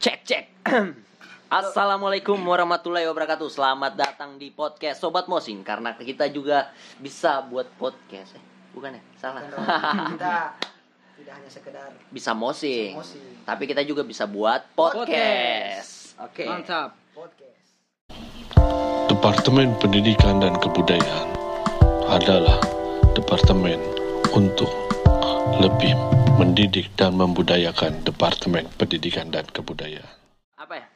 Cek cek. Assalamualaikum warahmatullahi wabarakatuh. Selamat datang di podcast Sobat Mosing karena kita juga bisa buat podcast. Eh, bukan ya? Salah. kita tidak hanya sekedar bisa mosing. Tapi kita juga bisa buat podcast. Oke. Mantap. podcast Departemen Pendidikan dan Kebudayaan adalah departemen untuk lebih mendidik dan membudayakan Departemen Pendidikan dan Kebudayaan. Apa ya?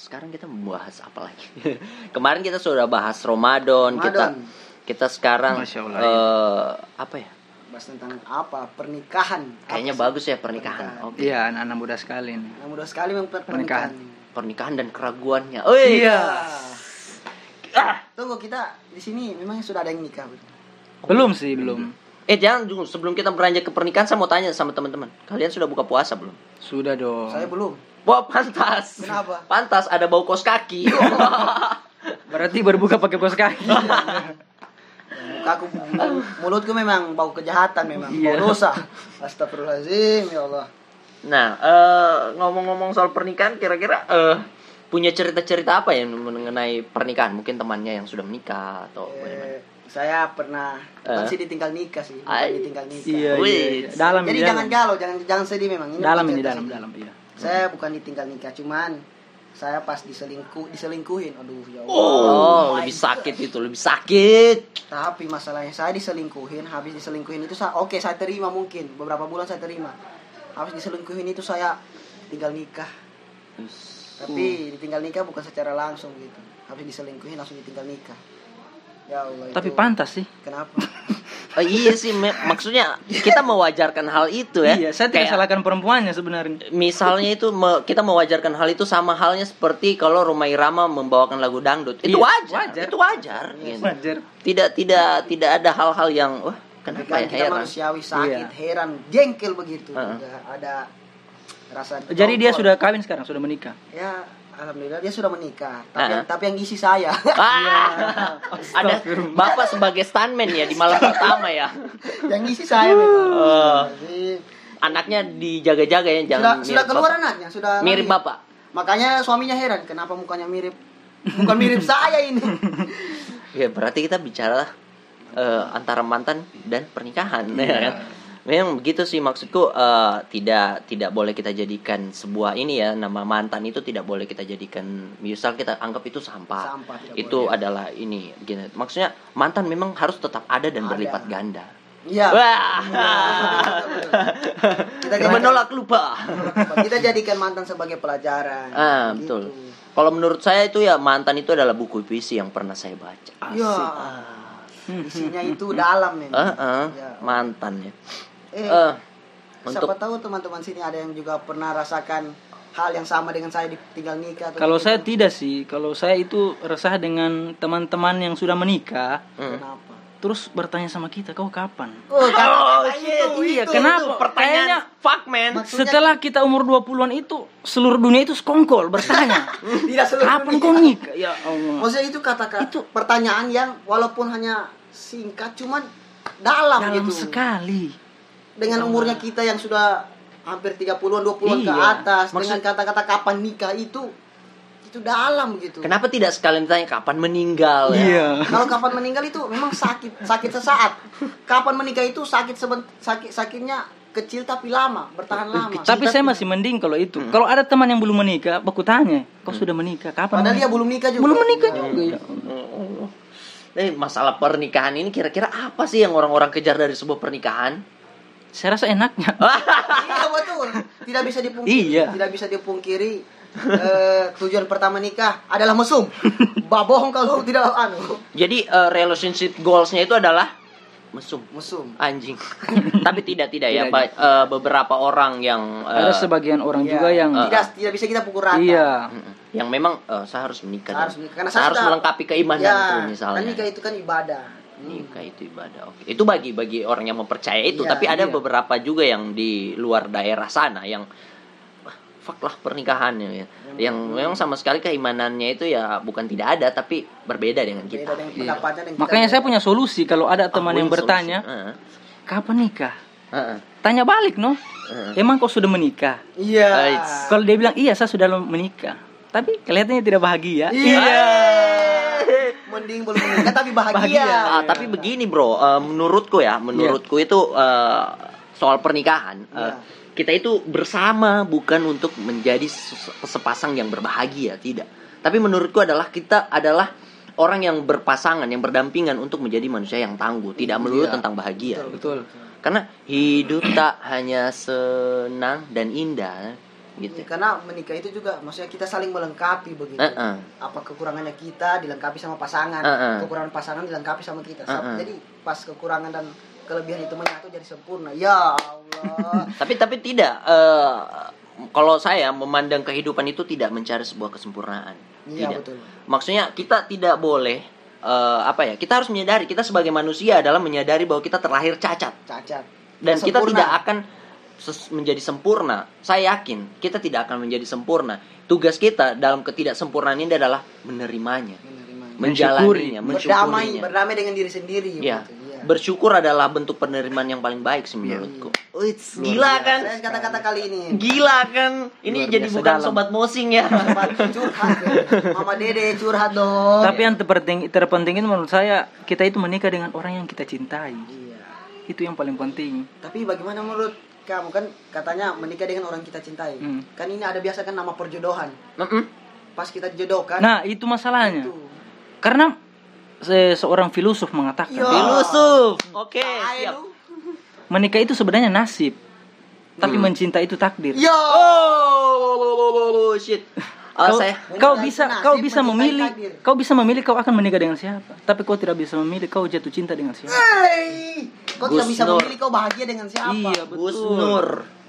Sekarang kita membahas apa lagi? Kemarin kita sudah bahas Ramadan, kita Ramadan. kita sekarang Masya Allah, eh, apa ya? bahas tentang apa pernikahan Kayaknya Apa bagus ya pernikahan. Oke. Iya, anak-anak muda sekali nih. Yang mudah sekali memang per- Pernikahan. pernikahan Pernikahan dan keraguannya. Oi. Iya. Ah. tunggu kita di sini memang sudah ada yang nikah belum? Belum sih, belum. Eh jangan dulu sebelum kita beranjak ke pernikahan saya mau tanya sama teman-teman. Kalian sudah buka puasa belum? Sudah dong. saya belum Wah pantas. Kenapa? Pantas ada bau kos kaki. Berarti berbuka pakai kos kaki. mukaku mul- mulutku memang bau kejahatan memang Iya. bau dosa astagfirullahaladzim ya Allah nah eh, ngomong-ngomong soal pernikahan kira-kira eh, punya cerita-cerita apa ya mengenai pernikahan? Mungkin temannya yang sudah menikah atau bagaimana? Saya pernah bukan Eh. sih ditinggal nikah sih bukan ditinggal nikah Iya, iya, iya. Dalam jadi ini, jangan dalam. galau jangan jangan sedih memang Dalam bukan ini, dalam, dalam, iya. saya bukan ditinggal nikah cuman saya pas diselingkuh diselingkuhin aduh ya Allah Oh, my lebih God. sakit itu, lebih sakit. tapi masalahnya saya diselingkuhin habis diselingkuhin itu saya oke saya terima mungkin beberapa bulan saya terima habis diselingkuhin itu saya tinggal nikah tapi ditinggal nikah bukan secara langsung gitu habis diselingkuhin langsung ditinggal nikah ya Allah Tapi itu- pantas sih. kenapa Oh, iya sih, me- maksudnya kita mewajarkan hal itu ya. Iya, saya tidak Kayak- salahkan perempuannya sebenarnya. misalnya itu me- kita mewajarkan hal itu sama halnya seperti kalau Rumah Irama membawakan lagu dangdut itu Iya, wajar, wajar. itu wajar gitu. Wajar. tidak tidak tidak ada hal-hal yang wah kenapa kan ya kita heran manusiawi sakit Iya. heran jengkel begitu Heeh. Nggak ada rasa Jadi dia sudah kawin sekarang, sudah menikah. ya alhamdulillah dia sudah menikah. Tapi Heeh. tapi yang isi saya. Ah, ada bapak sebagai stuntman ya di malam pertama ya? Yang isi saya memang Eh, Jadi, anaknya dijaga-jaga ya sudah jangan sudah mirip keluar bapak. anaknya sudah mirip lahir. bapak? Makanya suaminya heran kenapa mukanya mirip? Bukan mirip saya ini. Ya berarti kita bicara eh, antara mantan dan pernikahan Iya. ya kan memang begitu sih maksudku eh, tidak tidak boleh kita jadikan sebuah ini ya nama mantan itu tidak boleh kita jadikan misal kita anggap itu sampah, Sampah, itu boleh. adalah ini gini. Maksudnya mantan memang harus tetap ada dan Ada. berlipat ganda. Iya. Wah. Kita jadikan, menolak lupa. Kita jadikan mantan sebagai pelajaran. Ah Gitu. betul kalau menurut saya itu ya mantan itu adalah buku puisi yang pernah saya baca. Ya isinya itu dalam memang Ah, ah, Ya. mantan ya eh, siapa untuk tahu teman-teman sini ada yang juga pernah rasakan hal yang sama dengan saya ditinggal nikah atau Kalau begitu. saya tidak sih, kalau saya itu resah dengan teman-teman yang sudah menikah, Hmm. kenapa terus bertanya sama kita, kau kapan? oh, kata-kata shit. itu, Iya, itu, kenapa? itu. pertanyaan Kayaknya- fuck man Maksudnya- Setelah kita umur 20-an itu, seluruh dunia itu sekongkol bertanya, tidak seluruh kapan dunia. kau nikah? Ya Allah. Maksudnya itu kata-kata Itu- pertanyaan yang walaupun hanya singkat cuman dalam, Dalam gitu. sekali. Dengan umurnya kita yang sudah hampir 30-an 20-an ke Iya. atas Maksud- dengan kata-kata kapan nikah itu itu dalam gitu. Kenapa tidak sekalian ditanya kapan meninggal ya? Iya. Kalau kapan meninggal itu memang sakit, sakit sesaat. Kapan menikah itu sakit seben, sakit sakitnya kecil tapi lama, bertahan lama. Tapi saya masih mending kalau itu. Kalau ada teman yang belum menikah, aku tanya, kau sudah menikah? Kapan? Padahal dia belum nikah juga. belum menikah Iya. juga ya. Eh, masalah pernikahan ini kira-kira apa sih yang orang-orang kejar dari sebuah pernikahan? Saya rasa enaknya. iya betul. Tidak bisa dipungkiri. Iya. Tidak bisa dipungkiri. eh, tujuan pertama nikah adalah mesum. Babohong kalau tidak anu. Jadi eh, relationship goalsnya itu adalah mesum Mesum. anjing. Tapi tidak tidak ya, eh, beberapa orang yang eh, ada sebagian orang Iya. juga yang tidak tidak bisa kita pukul rata. iya. yang memang eh, saya harus menikah. Harus dan menikah. Karena saya saya harus sudah- melengkapi keimanan Ya, tuh misalnya. Kan nikah itu kan ibadah. Hmm. Nikah itu ibadah. Oke. Itu bagi bagi orang yang mempercaya itu, Iya, tapi ada iya. beberapa juga yang di luar daerah sana yang "Wah, fuck lah pernikahannya ya. Yang memang sama sekali keimanannya itu ya bukan tidak ada tapi berbeda dengan Beda kita. dengan Iya. pendapatnya kita. Makanya saya punya solusi kalau ada teman Aku yang solusi. bertanya, Heeh. kapan nikah? Heeh. tanya balik no Heeh. emang kau sudah menikah Iya. Eits. kalau dia bilang iya saya sudah menikah tapi kelihatannya tidak bahagia Iya. Mending belum menikah tapi bahagia. Bahagia. Ah, tapi begini bro, eh, menurutku ya, menurutku itu eh, soal pernikahan, eh, Iya. kita itu bersama bukan untuk menjadi se- sepasang yang berbahagia, tidak. Tapi menurutku adalah kita adalah orang yang berpasangan, yang berdampingan untuk menjadi manusia yang tangguh, tidak melulu Iya. tentang bahagia. betul Karena hidup tak hanya senang dan indah, gitu. Iya, Karena menikah itu juga maksudnya kita saling melengkapi begitu. Heeh. Apa kekurangannya kita dilengkapi sama pasangan, Heeh. kekurangan pasangan dilengkapi sama kita. Heeh. Jadi pas kekurangan dan kelebihan itu menyatu jadi sempurna. Ya Allah. tapi tapi tidak eh, kalau saya memandang kehidupan itu tidak mencari sebuah kesempurnaan Iya tidak betul. maksudnya kita tidak boleh eh, apa ya kita harus menyadari kita sebagai manusia adalah menyadari bahwa kita terlahir cacat Cacat. dan kita tidak akan menjadi sempurna saya yakin kita tidak akan menjadi sempurna tugas kita dalam ketidaksempurnaan ini adalah menerimanya Menerima. menjalaninya Berdamai, berdamai dengan diri sendiri. ya begitu, iya. bersyukur adalah bentuk penerimaan yang paling baik sih menurutku Wits, gila kan Saya kata-kata kali ini. Gila kan, ini Luar jadi bukan dalam. sobat mosing ya. Sobat curhat. ya. Mama Dede curhat dong. tapi yang terpenting terpenting itu menurut saya kita itu menikah dengan orang yang kita cintai Iya. itu yang paling penting Tapi bagaimana menurut kamu kan katanya menikah dengan orang kita cintai. Hmm. Kan ini ada biasa kan nama perjodohan. Mm-mm. Pas kita dijodohkan. nah itu masalahnya itu. karena se- seorang filosof mengatakan Yo. Filosof. Oke, Tai siap. menikah itu sebenarnya nasib tapi Hmm. mencinta itu takdir Yo. Oh, shit. Ah, kau, saya kau bisa nasib, kau bisa memilih takdir. kau bisa memilih kau akan menikah dengan siapa tapi kau tidak bisa memilih kau jatuh cinta dengan siapa Hey. Kau Gus tidak bisa Nur. memilih kau bahagia dengan siapa? iya Gus Nur.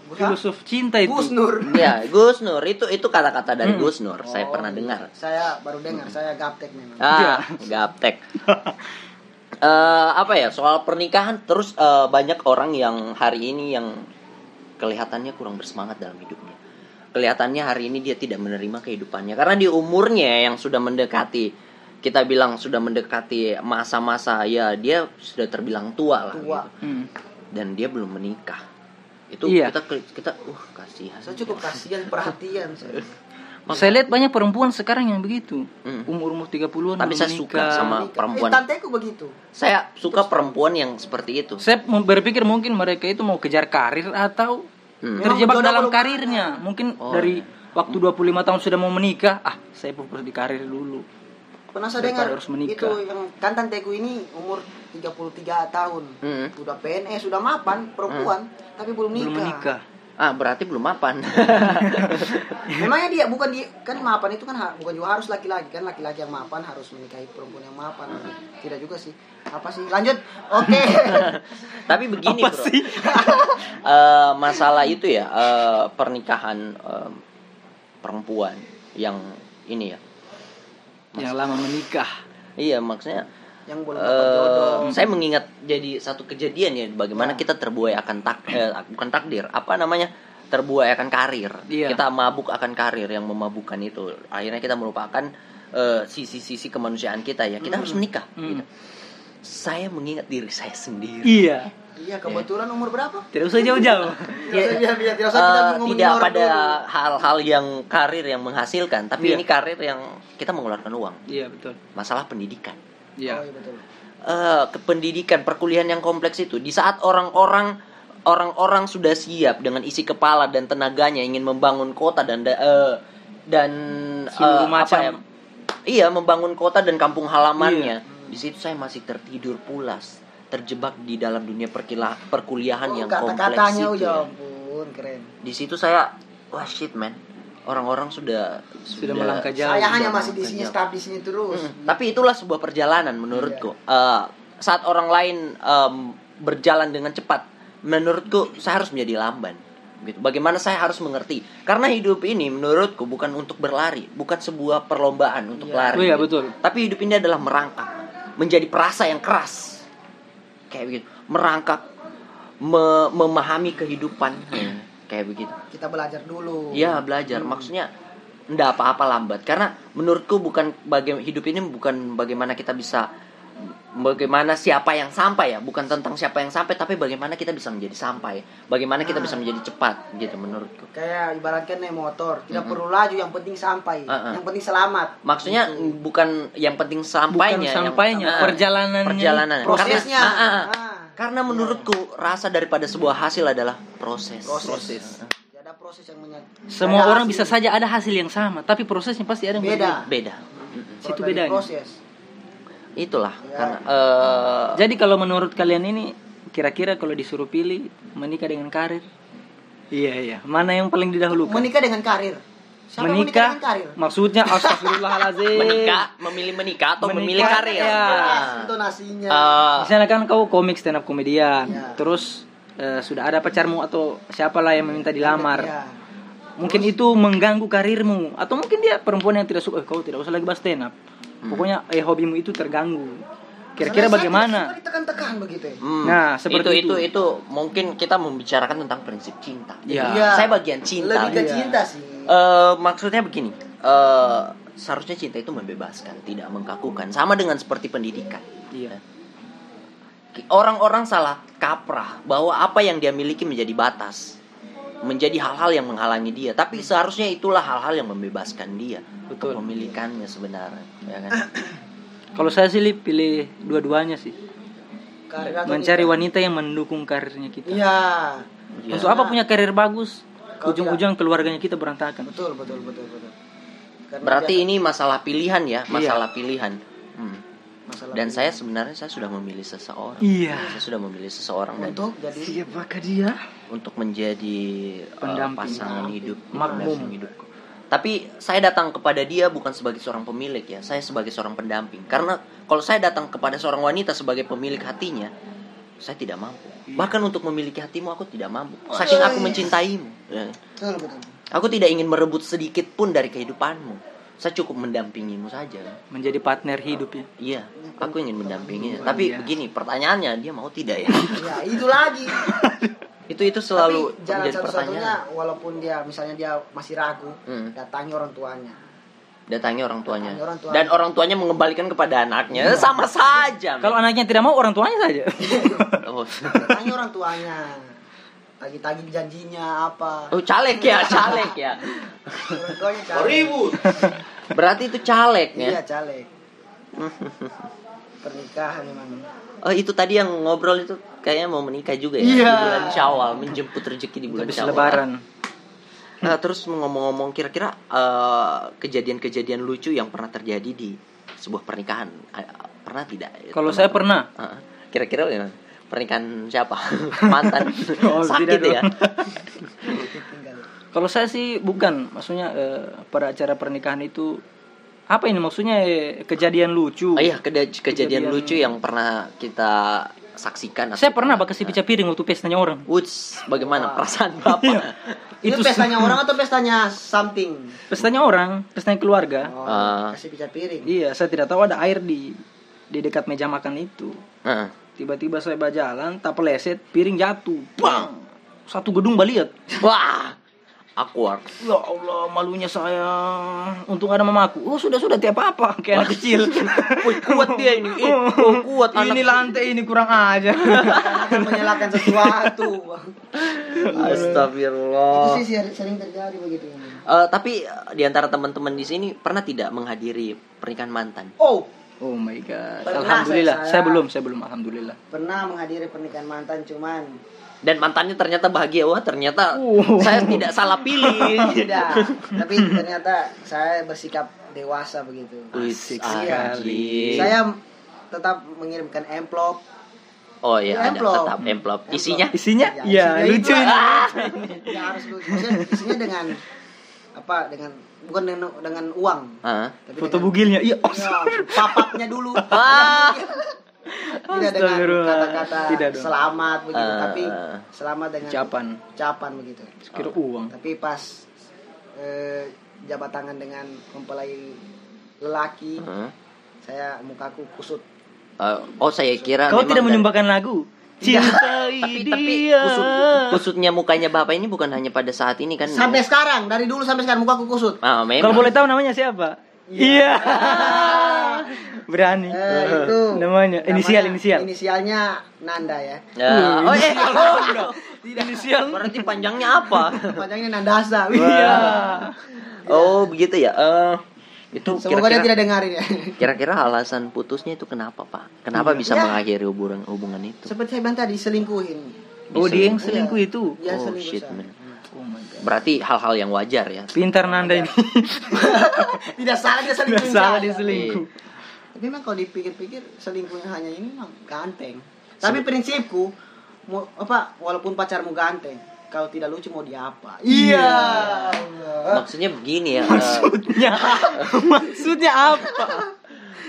filosof cinta itu Gus Nur. Ya, Gus Nur itu itu kata-kata dari Hmm. Gus Nur. Saya Oh, pernah iya. dengar. Saya baru dengar, saya gaptek memang. Ah, gaptek. Eh, apa ya soal pernikahan terus eh, banyak orang yang hari ini yang kelihatannya kurang bersemangat dalam hidupnya. Kelihatannya hari ini dia tidak menerima kehidupannya karena di umurnya yang sudah mendekati kita bilang sudah mendekati masa-masa ya dia sudah terbilang tua lah Tua. gitu. Hmm. dan dia belum menikah. Itu Iya. kita kita uh kasihan. Saya cukup kasihan perhatian saya. saya lihat banyak perempuan sekarang yang begitu Hmm. umur umur 30-an Tapi belum saya suka menikah. sama Menikah. perempuan. Eh, tanteku begitu. Saya suka perempuan yang seperti itu. saya berpikir mungkin mereka itu mau kejar karir atau Hmm. Memang terjebak jodoh dalam karirnya mungkin Oh, dari waktu 25 tahun sudah mau menikah ah saya fokus di karir dulu Pernah saya dengar harus menikah. itu yang kan tanteku ini umur 33 tahun. Hmm. Sudah PNS, sudah mapan, perempuan, tapi belum nikah. belum menikah Ah, berarti belum mapan. Memangnya dia bukan dia kan mapan itu kan ha- bukan juga harus laki-laki kan laki-laki yang mapan harus menikahi perempuan yang mapan. Tidak juga sih. Apa sih? Lanjut. Oke. Tapi begini, Apa Bro. sih? Eh, masalah itu ya, eh, pernikahan eh, perempuan yang ini ya. yang lama menikah Iya, maksudnya yang belum dapat jodoh. eh saya mengingat jadi satu kejadian ya bagaimana kita terbuai akan tak eh, bukan takdir, apa namanya? terbuai akan karir. Iya. Kita mabuk akan karir yang memabukkan itu. Akhirnya kita melupakan eh, sisi-sisi kemanusiaan kita ya. Kita harus menikah Hmm. gitu. Saya mengingat diri saya sendiri. iya Iya, kebetulan umur berapa? tidak usah jauh-jauh Tidak usah biar biar tidak usah kita Eh, ngomongin tidak orang pada hal-hal yang karir yang menghasilkan, tapi Iya. ini karir yang kita mengeluarkan uang. iya betul Masalah pendidikan. Iya Oh, iya betul. eh kependidikan perkuliahan yang kompleks itu di saat orang-orang orang-orang sudah siap dengan isi kepala dan tenaganya ingin membangun kota dan da- eh, dan Seluruh eh, macam. ya, iya membangun kota dan kampung halamannya Iya. di situ saya masih tertidur pulas terjebak di dalam dunia perkila- perkuliahan Oh, yang kompleks kata-katanya oh, itu ya ya. ampun, keren. di situ saya wah shit man orang-orang sudah sudah melangkah jauh Saya hanya sudah masih di sini stop di sini terus. Mm, Tapi itulah sebuah perjalanan menurutku. Eh, saat orang lain em, berjalan dengan cepat, menurutku saya harus menjadi lamban. Gitu. Bagaimana saya harus mengerti? Karena hidup ini menurutku bukan untuk berlari, bukan sebuah perlombaan untuk Iya. lari. Oh iya, gitu. betul. Tapi hidup ini adalah merangkak, menjadi perasa yang keras. Kayak begitu, merangkak, me- memahami kehidupan, kayak begitu. Kita belajar dulu. Iya belajar. Hmm. Maksudnya ndak apa-apa lambat. Karena menurutku bukan baga hidup ini bukan bagaimana kita bisa bagaimana siapa yang sampai ya bukan tentang siapa yang sampai tapi bagaimana kita bisa menjadi sampai bagaimana kita Ah. bisa menjadi cepat gitu menurutku kayak ibaratkan naik motor tidak perlu laju yang penting sampai Ah, ah. yang penting selamat maksudnya Gitu. bukan yang penting bukan sampainya yang- sampainya Ah, perjalanannya perjalanan prosesnya karena, ah, ah. Ah. Karena menurutku rasa daripada sebuah hasil adalah proses. Proses. Ada proses yang menyat semua ada orang hasil. bisa saja ada hasil yang sama tapi prosesnya pasti ada yang Beda. berbeda. beda. Situ Kalau dari bedanya. proses. Itulah Ya. karena eh, jadi kalau menurut kalian ini kira-kira kalau disuruh pilih menikah dengan karir? Iya iya. Mana yang paling didahulukan? Menikah dengan karir Siapa menikah karir maksudnya astagfirullahalazim menikah memilih menikah atau memilih Menikah, karir ya. Intonasinya eh, misalnya kan kau komik stand up komedian Ya. terus eh, sudah ada pacarmu atau siapalah yang meminta dilamar Ya. mungkin itu mengganggu karirmu atau mungkin dia perempuan yang tidak suka eh, kau tidak usah lagi bahas stand up pokoknya eh hobimu itu terganggu kira-kira bagaimana ditekan-tekan begitu ya Hmm, Nah, seperti itu, itu itu. itu mungkin kita membicarakan tentang prinsip cinta. Iya. Iya. Saya bagian cinta. lebih ke Iya. cinta sih Eh, maksudnya begini, eh, seharusnya cinta itu membebaskan, tidak mengkakukan. Sama dengan seperti pendidikan. iya Orang-orang salah kaprah bahwa apa yang dia miliki menjadi batas, menjadi hal-hal yang menghalangi dia. Tapi seharusnya itulah hal-hal yang membebaskan dia, Betul. memilikannya sebenarnya. Ya kan? kalau saya sih Lip, pilih dua-duanya sih Karir mencari wanita yang mendukung karirnya kita iya Iya. untuk apa punya karir bagus ujung-ujung keluarganya kita berantakan betul betul betul betul Karena Berarti dia- ini masalah pilihan ya, Iya. masalah pilihan. Hmm. masalah Dan pilihan. saya sebenarnya saya sudah memilih seseorang. iya Saya sudah memilih seseorang dan untuk jadi siapakah dia untuk menjadi uh, Pendamping. pasangan hidup, Makmum. hidupku. Tapi saya datang kepada dia bukan sebagai seorang pemilik ya, saya sebagai seorang pendamping. Karena kalau saya datang kepada seorang wanita sebagai pemilik hatinya, saya tidak mampu. Bahkan untuk memiliki hatimu aku tidak mampu. Saking aku mencintaimu. ya. Aku tidak ingin merebut sedikit pun dari kehidupanmu. Saya cukup mendampingimu saja. menjadi partner hidup ya Iya, aku ingin mendampinginya. Tapi Iya. begini, pertanyaannya dia mau tidak ya? ya itu lagi itu itu selalu tapi jalan menjadi satu-satunya pertanyaan. walaupun dia misalnya dia masih ragu Hmm. datangi orang tuanya Datangi orang tuanya. Datangi orang tuanya. Dan orang tuanya mengembalikan kepada anaknya. Sama saja. kalau anaknya tidak mau orang tuanya saja oh. datangi orang tuanya tagi-tagi janjinya apa oh, caleg ya, caleg ya. orang tuanya caleg Berarti itu caleg iya ya. caleg pernikahan memang Oh, itu tadi yang ngobrol itu kayaknya mau menikah juga ya Iya. di bulan Syawal, menjemput rezeki di bulan habis Syawal. lebaran Nah, terus ngomong-ngomong kira-kira eh, kejadian-kejadian lucu yang pernah terjadi di sebuah pernikahan eh, pernah tidak? kalau saya pernah Ah, kira-kira bagaimana? Pernikahan siapa? Mantan. Oh, Sakit tidak ya. Kalau saya sih bukan, maksudnya eh, pada acara pernikahan itu apa ini maksudnya eh, kejadian lucu. Oh iya, kejadian, Kejadian- lucu yang pernah kita saksikan. Saya pernah pakai si piring waktu pestanya orang. Woods, bagaimana Wah. perasaan Bapak? Itu, Itu pestanya orang atau pestanya something Pestanya orang, pestanya keluarga. oh, Ah. kasih pica piring Iya, saya tidak tahu ada air di di dekat meja makan itu. Heeh. Tiba-tiba saya berjalan, tak peleset, piring jatuh. Bang! Satu gedung baliat. Wah, awkward. Ya Allah, malunya saya. Untung ada mamaku. Oh, sudah sudah tiap apa, kayak anak kecil. Wih, kuat dia ini. Eh, oh, kuat anak. Ini lantai ini kurang aja. akan menyalakan sesuatu Astagfirullah. itu sih sering- terjadi begitu Eh, tapi eh, di antara teman-teman di sini pernah tidak menghadiri pernikahan mantan? oh Oh my god. Pernah alhamdulillah. saya- Saya, saya- belum, saya belum alhamdulillah. pernah menghadiri pernikahan mantan cuman Dan mantannya ternyata bahagia. Wah, ternyata Uh. saya tidak salah pilih. tidak tapi ternyata saya bersikap dewasa begitu Wih, Asik sekali. sekali. saya tetap mengirimkan amplop Oh iya, ada Amplop. tetap amplop. Isinya? Isinya? Ya, Ya, isinya lucu ini. ya harus lucu isinya dengan apa dengan bukan dengan, dengan uang Hah? tapi Foto dengan- bugilnya. Iya. ya, papapnya dulu Ah. tidak dengan kata-kata selamat begitu Ah. tapi selamat dengan Ucapan. ucapan begitu Kira uang. tapi pas eh, jabat tangan dengan mempelai lelaki Hah? saya mukaku kusut Eh, oh, saya kira Kau tidak menyumbangkan lagu. Cintai tapi tapi kusut, kusutnya mukanya bapak ini bukan hanya pada saat ini kan sampai sekarang dari dulu sampai sekarang mukaku kusut ah, memang Kalau boleh tahu namanya siapa? Iya. Berani. Eh, itu Namanya, inisial, inisial. Inisialnya Nanda ya. Ya, oh eh, Inisial. berarti panjangnya apa? Panjangnya Nandasa. Iya. Oh, begitu ya. Eh, itu Semoga dia kira-kira tidak dengarin ya. kira-kira alasan putusnya itu kenapa, Pak? Kenapa bisa Ya. mengakhiri hubungan hubungan itu? Seperti saya bilang tadi selingkuhin. Oh, dia yang Iya. selingkuh itu. Dia Oh, selingkuh. shit, man. Oh my god. Berarti hal-hal yang wajar ya. Pintar Nanda ini. Tidak salah dia Tidak selingkuhin. salah dia selingkuh. Tapi memang kalau dipikir-pikir selingkuhnya hanya ini memang ganteng. Tapi prinsipku mau apa walaupun pacarmu ganteng, kalau tidak lucu mau diapa? Iya. Maksudnya begini ya. eh, Maksudnya, maksudnya apa?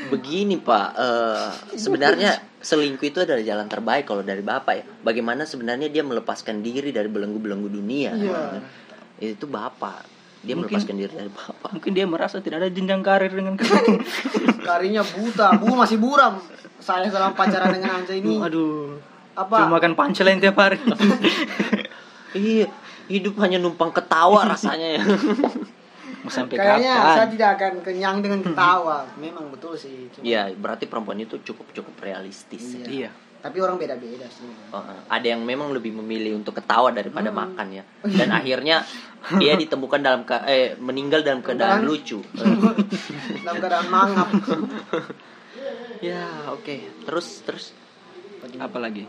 begini, Pak. eh, sebenarnya selingkuh itu adalah jalan terbaik kalau dari Bapak ya. Bagaimana sebenarnya dia melepaskan diri dari belenggu-belenggu dunia. Iya. Itu Bapak. Dia Mungkin- melepaskan diri dari Bapak. Mungkin dia merasa tidak ada jenjang karir dengan kamu. Karinya buta, bu masih buram. Saya selama pacaran dengan Anja ini Aduh. apa? Cuma makan punchline tiap hari. Iya, hidup hanya numpang ketawa rasanya ya. Sampai Kayaknya kapan? saya tidak akan kenyang dengan ketawa. Memang betul sih. Cuma- Iya, berarti perempuan itu cukup cukup realistis. ya. Iya. Tapi orang beda-beda sih. Oh, eh, ada yang memang lebih memilih untuk ketawa daripada makan ya. Dan akhirnya dia ditemukan dalam ke- eh meninggal dalam keadaan Dalam- lucu. Dalam keadaan mangap. ya, oke. Terus terus Apa lagi?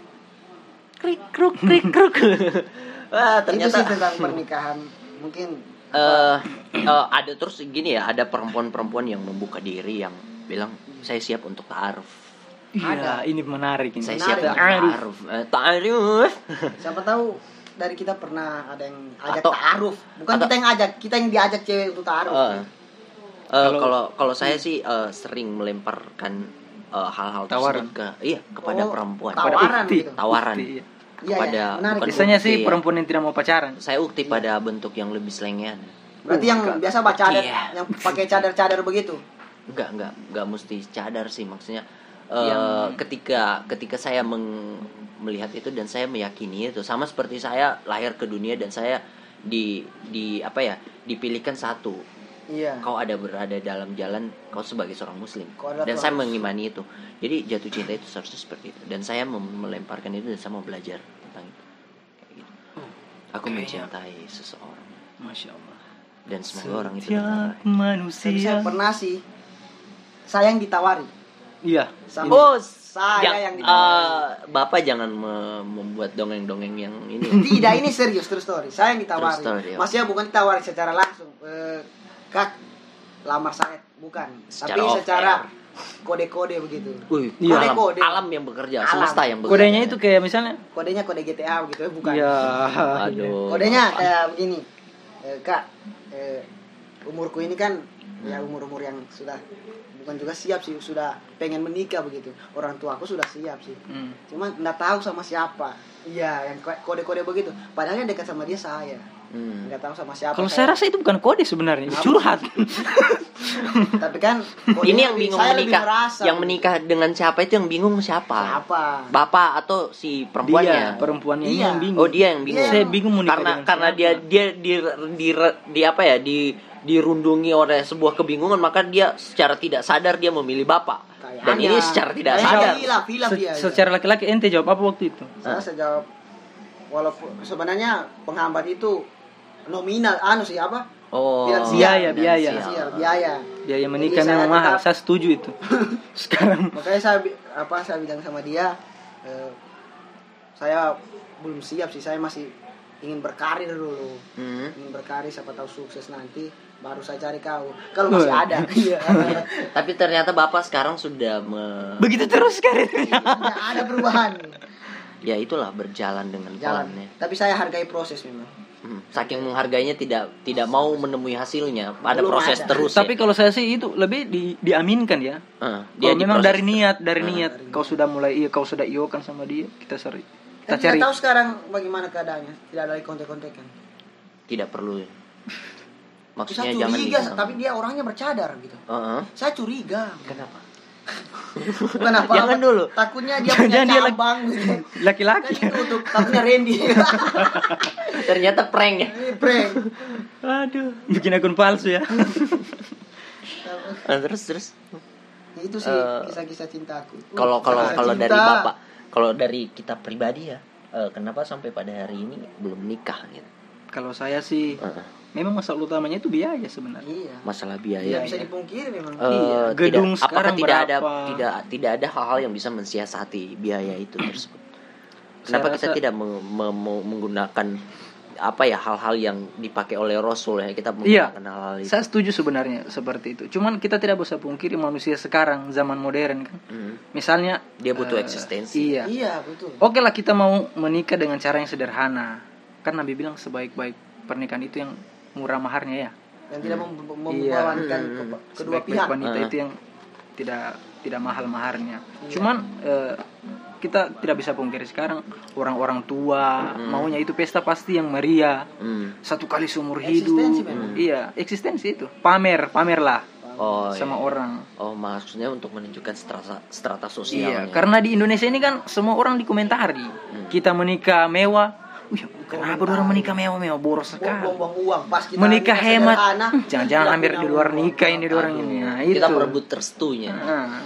krik kruk krik kruk. Wah, Itu ternyata sih tentang pernikahan. Mungkin eh eh, ada terus gini ya, ada perempuan-perempuan yang membuka diri yang bilang saya siap untuk ta'aruf. Iya, ini menarik ini. Saya Menarik. siap untuk ta'aruf. Eh, Ta'aruf. siapa tahu dari kita pernah ada yang ajak Atau- ta'aruf. Bukan atau- kita yang ajak, kita yang diajak cewek untuk ta'aruf. Eh, eh, Kalau- kalau kalau saya sih eh, sering melemparkan hal-hal Tawaran. tersebut ke iya kepada Oh, perempuan. tawaran Pada ukti. gitu. Tawaran. Ukti, iya. Iya, kepada iya, menarik. bukan Biasanya sih ya. perempuan yang tidak mau pacaran. Saya ukti pada bentuk yang lebih selengean. Berarti yang biasa baca cadar, Iya. yang pakai cadar-cadar begitu. Enggak, enggak, enggak mesti cadar sih maksudnya. eh, Yang- ketika ketika saya meng- melihat itu dan saya meyakini itu sama seperti saya lahir ke dunia dan saya di di apa ya dipilihkan satu Iya. kau ada berada dalam jalan kau sebagai seorang muslim dan saya mengimani itu jadi jatuh cinta itu seharusnya seperti itu dan saya melemparkan itu dan saya mau belajar tentang itu Kayak gitu. aku Oke. mencintai seseorang Masya Allah. dan semoga orang itu Setiap benar Tapi saya manusia. pernah sih saya yang ditawari. Iya. Sama oh saya yang, yang ditawari. eh, bapak jangan me- membuat dongeng-dongeng yang ini Tidak, ini serius terus story. Saya yang ditawari. Story, ya. Maksudnya bukan ditawari secara langsung. Eh, kak, lamar saya bukan. Secara Tapi secara kode-kode begitu. Wih, Iya. alam, Kode. alam yang bekerja Alam. semesta yang bekerja Kodenya itu kayak misalnya. Kodenya kode GTA begitu, bukan. Iya. aduh Kodenya kayak begini. Eh, kak, eh, umurku ini kan ya umur-umur yang sudah bukan juga siap sih, sudah pengen menikah begitu. Orang tua aku sudah siap sih. Hmm. Cuma nggak tahu sama siapa. Iya, yang ko- kode-kode begitu. Padahal yang dekat sama dia saya. Hmm. Nggak tahu sama siapa. Kalau saya. saya rasa itu bukan kode sebenarnya, Apa? curhat. Tapi kan ini yang bingung saya lebih menikah merasa yang menikah dengan siapa itu yang bingung siapa Siapa? bapak atau si perempuannya Dia, perempuannya ini Iya. yang bingung. oh dia yang bingung. Saya bingung mau nikah karena dengan karena siapa. dia dia di, di di apa ya di dirundungi oleh sebuah kebingungan maka dia secara tidak sadar dia memilih bapak dan Kayaknya. ini secara tidak Kayaknya sadar Hilaf, hilaf Se- dia. secara laki-laki ente jawab apa waktu itu? saya sejawab walaupun sebenarnya penghambat itu nominal anu sih apa? oh Biaya, biaya. finansial. Sial, biaya. Biaya menikah Jadi saya memang mahal, tetap- saya setuju itu. Sekarang Makanya saya apa saya bilang sama dia eh, saya belum siap sih, saya masih ingin berkarir dulu. Hmm. Ingin berkarir siapa tahu sukses nanti baru saya cari kau. Kalau masih ada. Iya. tapi ternyata bapak sekarang sudah me- begitu terus karirnya. Tidak ada perubahan. ya itulah berjalan dengan Jalan. pelannya Tapi saya hargai proses memang. Hmm. saking menghargainya tidak tidak mau menemui hasilnya ada Belum proses ada. terus Tapi ya. kalau saya sih itu lebih di, diaminkan ya. Eh, dia Kalau memang dari niat, dari Ah, niat kau sudah mulai iya kau sudah iokan sama dia, kita seri. Kita Tapi cari. tahu sekarang bagaimana keadaannya. Tidak ada lagi kontek-kontekan. tidak perlu Saya maksudnya jangan curiga, di- tapi dia orangnya bercadar gitu. Heeh. Saya curiga. kenapa Bukan apa Jangan dulu. Takutnya dia punya Jangan cabang. Laki-laki. Kan ditutup. Takutnya Randy. ternyata prank ya Ini prank. Aduh, bikin akun palsu ya. Ah, terus terus itu sih Eh, kisah-kisah cintaku Uh, Kalau kalau kalau dari Bapak, kalau dari kita pribadi ya, eh, kenapa sampai pada hari ini belum nikah gitu? Kalau saya sih Heeh. Memang masalah utamanya itu biaya sebenarnya. iya masalah Tidak biaya. bisa iya. dipungkiri memang Eh, Iya, tidak- gedung apakah sekarang tidak ada berapa? tidak tidak ada hal-hal yang bisa mensiasati biaya itu tersebut. Kenapa Saya kita rasa- tidak me- me- me- menggunakan apa ya hal-hal yang dipakai oleh Rasul ya kita Iya. menggunakan hal-hal itu. Saya setuju sebenarnya seperti itu. Cuman kita tidak bisa pungkiri manusia sekarang zaman modern kan. Hmm. Misalnya Dia butuh eh, eksistensi. Iya. iya betul Oke lah kita mau menikah dengan cara yang sederhana. Kan Nabi bilang sebaik-baik pernikahan itu yang murah maharnya ya. yang tidak mem- mem- Iya. membebankan Hmm. ke- kedua Sebaik-baik pihak wanita itu yang tidak tidak mahal maharnya. Iya. Cuman eh, kita tidak bisa pungkiri sekarang orang-orang tua Hmm. maunya itu pesta pasti yang meriah. Hmm. Satu kali seumur Eksistensi hidup. memang. Iya, eksistensi itu. Pamer, pamer lah Oh, sama iya. orang. Oh, maksudnya untuk menunjukkan strata strata Iya, sosialnya. karena di Indonesia ini kan semua orang dikomentari. Hmm. Kita menikah mewah. Kenapa orang menikah mewah-mewah boros sekali? buang-buang uang pas kita Menikah hemat. Jangan-jangan hampir di luar nikah ini orang ini. Nah, itu. kita merebut restunya. Nah,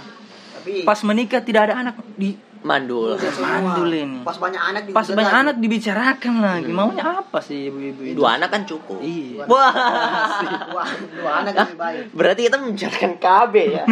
tapi pas menikah tidak ada anak di Mandul. mandul ini. pas banyak anak pas dibicarakan. banyak anak dibicarakan lagi. Maunya apa sih ibu-ibu itu? Dua anak kan cukup. Iya. Wah. dua, dua anak lebih baik Berarti kita membicarakan KB ya.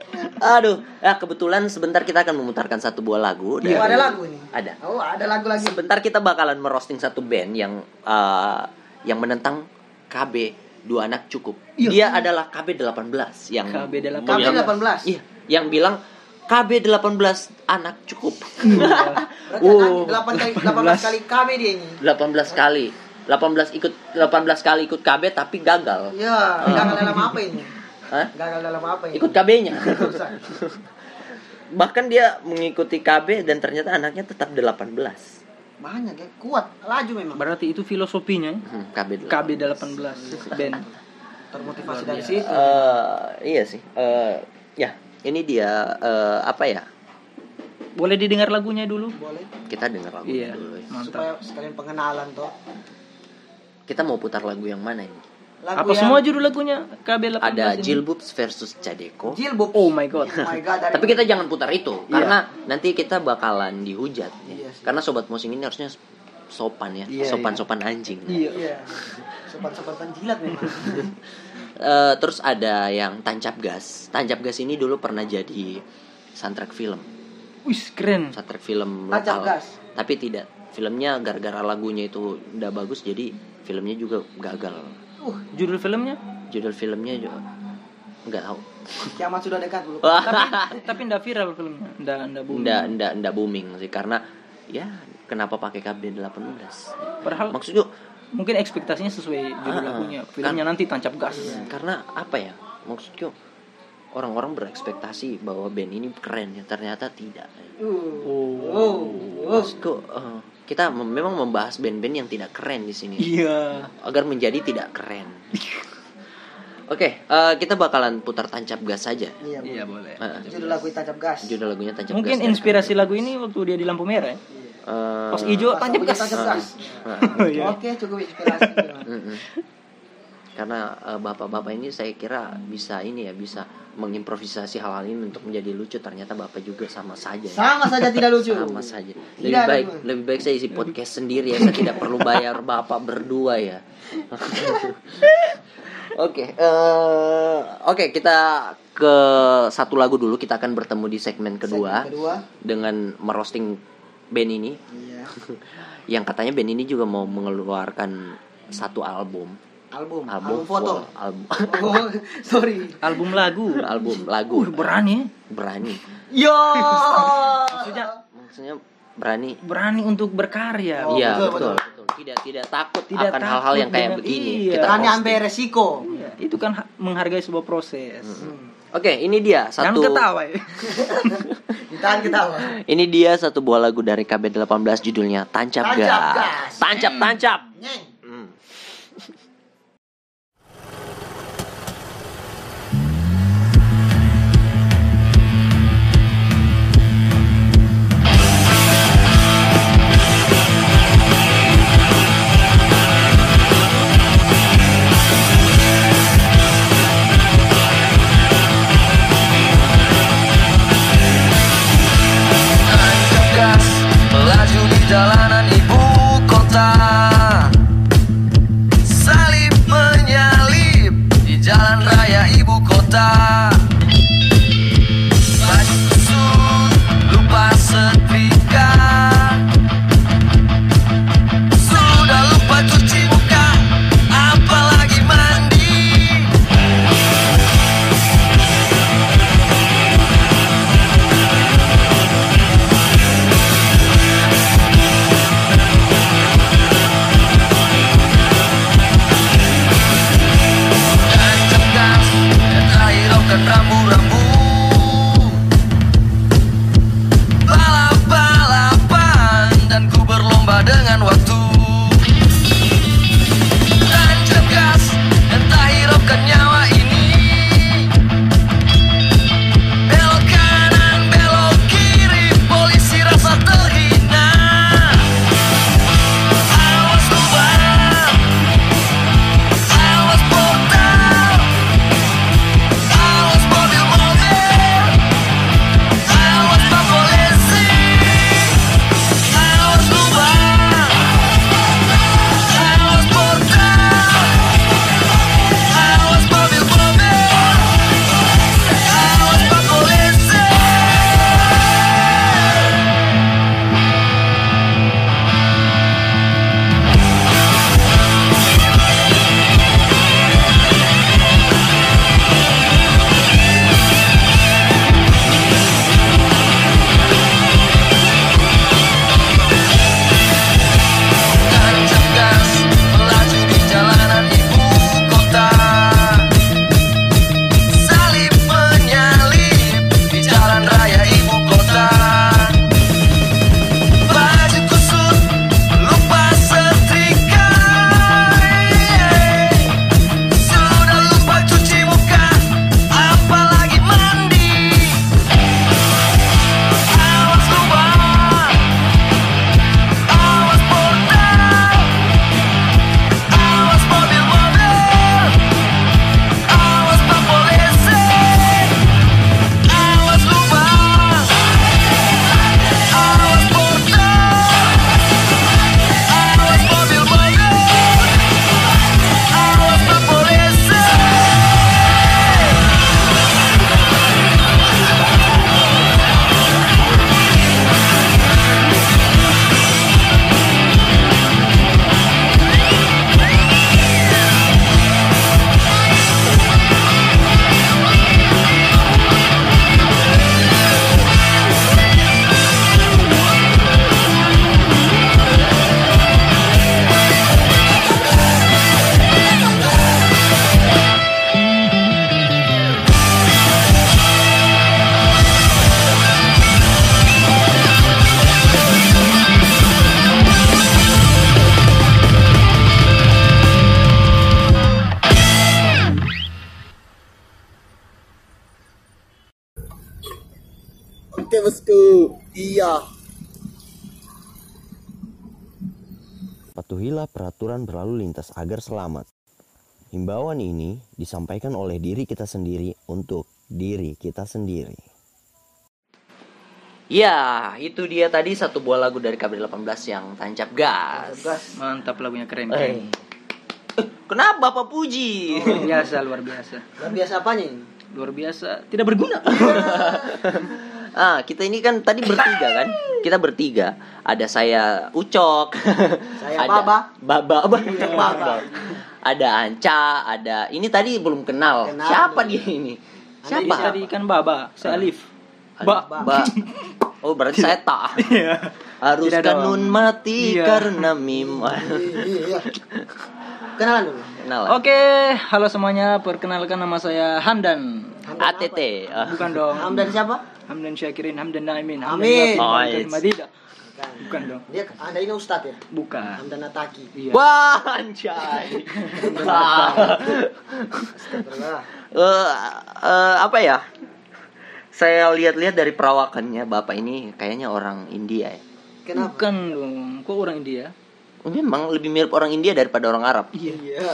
Aduh, ya kebetulan sebentar kita akan memutarkan satu buah lagu. oh, dari- ada lagu nih Ada. oh ada lagu lagi Sebentar kita bakalan merosting satu band yang eh, yang menentang KB dua anak cukup. Iya. Dia adalah KB 18 yang KB 18. kami yang- 18 Iya, yang bilang KB 18 anak cukup. berarti Oh. anak 8 kali 18 kali kami dia ini 18 kali. 18 ikut 18 kali ikut KB tapi gagal. ya gagal dalam apa ini Hah? gagal dalam apa ini Ikut KB-nya. Bahkan dia mengikuti KB dan ternyata anaknya tetap 18. banyak ya kuat laju memang Berarti itu filosofinya. ya? Hmm, KB 18. KB 18 band. termotivasi dari situ Eh, iya sih. Eh, ya, ini dia eh, apa ya? Boleh didengar lagunya dulu? boleh Kita dengar lagu Iya. dulu. ya. Mantap. supaya sekalian pengenalan toh Kita mau putar lagu yang mana ini? lagu Apa yang semua judul lagunya KB 18 Ada? Jilbubs versus Cadeko. Jilbub Oh my god. Oh my god dari Tapi kita jangan putar itu Iya. karena nanti kita bakalan dihujat. ya. Iya. Karena sobat musing ini harusnya sopan ya, Iya, sopan-sopan anjing. Iya. iya sopan-sopan penjilat memang Eh, terus ada yang tancap gas. Tancap gas ini dulu pernah jadi soundtrack film, Wih, keren. soundtrack film Tancap lokal. gas. Tapi tidak. Filmnya gara-gara lagunya itu udah bagus jadi filmnya juga gagal. uh Judul filmnya? Judul filmnya juga nggak tahu. kiamat sudah dekat dulu tapi tapi enggak viral filmnya. Enggak enggak booming. Nggak, nggak, nggak booming sih karena ya kenapa pakai KB 18? Padahal Maksudnya mungkin ekspektasinya sesuai judul Ah, lagunya. Filmnya nanti tancap gas. karena apa ya? Maksudnya orang-orang berekspektasi bahwa band ini keren ya ternyata tidak. uh Oh. oh oh Maksudku eh, kita mem- memang membahas band-band yang tidak keren di sini Iya. agar menjadi tidak keren. Oke, eh, kita bakalan putar tancap gas saja. iya Iya boleh. Eh, judul lagu tancap gas judul lagunya tancap Mungkin gas. inspirasi lagu ini waktu dia di lampu merah ya. Eh, Pas hijau tancap gas. oke cukup inspirasi. Karena eh, bapak-bapak ini saya kira bisa ini ya bisa mengimprovisasi hal-hal ini untuk menjadi lucu. Ternyata bapak juga sama saja. ya. sama saja tidak lucu Sama saja. Lebih Tidak ada baik lucu. lebih baik saya isi podcast sendiri ya. Saya tidak perlu bayar bapak berdua ya. Oke, eh, oke kita ke satu lagu dulu. Kita akan bertemu di segmen kedua Segmen kedua dengan merosting band ini. iya Yang katanya band ini juga mau mengeluarkan satu album. album Album, album foto full, album, oh sorry Album lagu. album lagu. Uh, berani ya. Berani. yo Maksudnya Maksudnya berani. berani untuk berkarya. Oh, Iya betul, betul, betul. betul. Tidak tidak takut Tidak akan hal-hal yang kayak begini. iya. Kita posting. ambil resiko Iya, itu kan ha- menghargai sebuah proses. Oke, ini dia Jangan satu. ketawa ya. ditahan ketawa Ini dia satu buah lagu dari KB18 judulnya Tancap, Tancap Gas. Gas. Tancap tancap. Nyeng. Agar selamat. Himbauan ini disampaikan oleh diri kita sendiri untuk diri kita sendiri. Ya, itu dia tadi satu buah lagu dari Kabel 18 yang tancap gas. Mantap lagunya keren. Eh. keren. Eh, Kenapa Bapak puji? Luar biasa, luar biasa. Luar biasa apanya ini? Luar biasa, tidak berguna. ah, kita ini kan tadi bertiga kan? Kita bertiga. Ada saya Ucok. Saya ada Baba. Baba. Baba. Ucok Baba. Ada Anca, ada ini tadi belum kenal. Kenal Siapa dulu. dia ini? Siapa? tadi kan Baba, saya Alif. Ba. Ba. Oh, berarti saya tak. Harus Tidak dong. kanun mati Iya. karena mim. Iya. Kenalan dulu. Kenal. Oke, halo semuanya. Perkenalkan nama saya Hamdan. ATT. ah. Bukan dong. Hamdan siapa? Hamdan Syakirin, Hamdan Naimin. Hamdan Amin. Oh, Hamdan. Madida. Bukan. Bukan dong. Dia Anda ini ustad ya? Bukan. Hamdan Ataki. Iya. Wah, anjay. Eh, eh, apa ya? Saya lihat-lihat dari perawakannya Bapak ini kayaknya orang India ya. Kenapa? Bukan dong. Kok orang India? Memang lebih mirip orang India daripada orang Arab. Iya. Iya.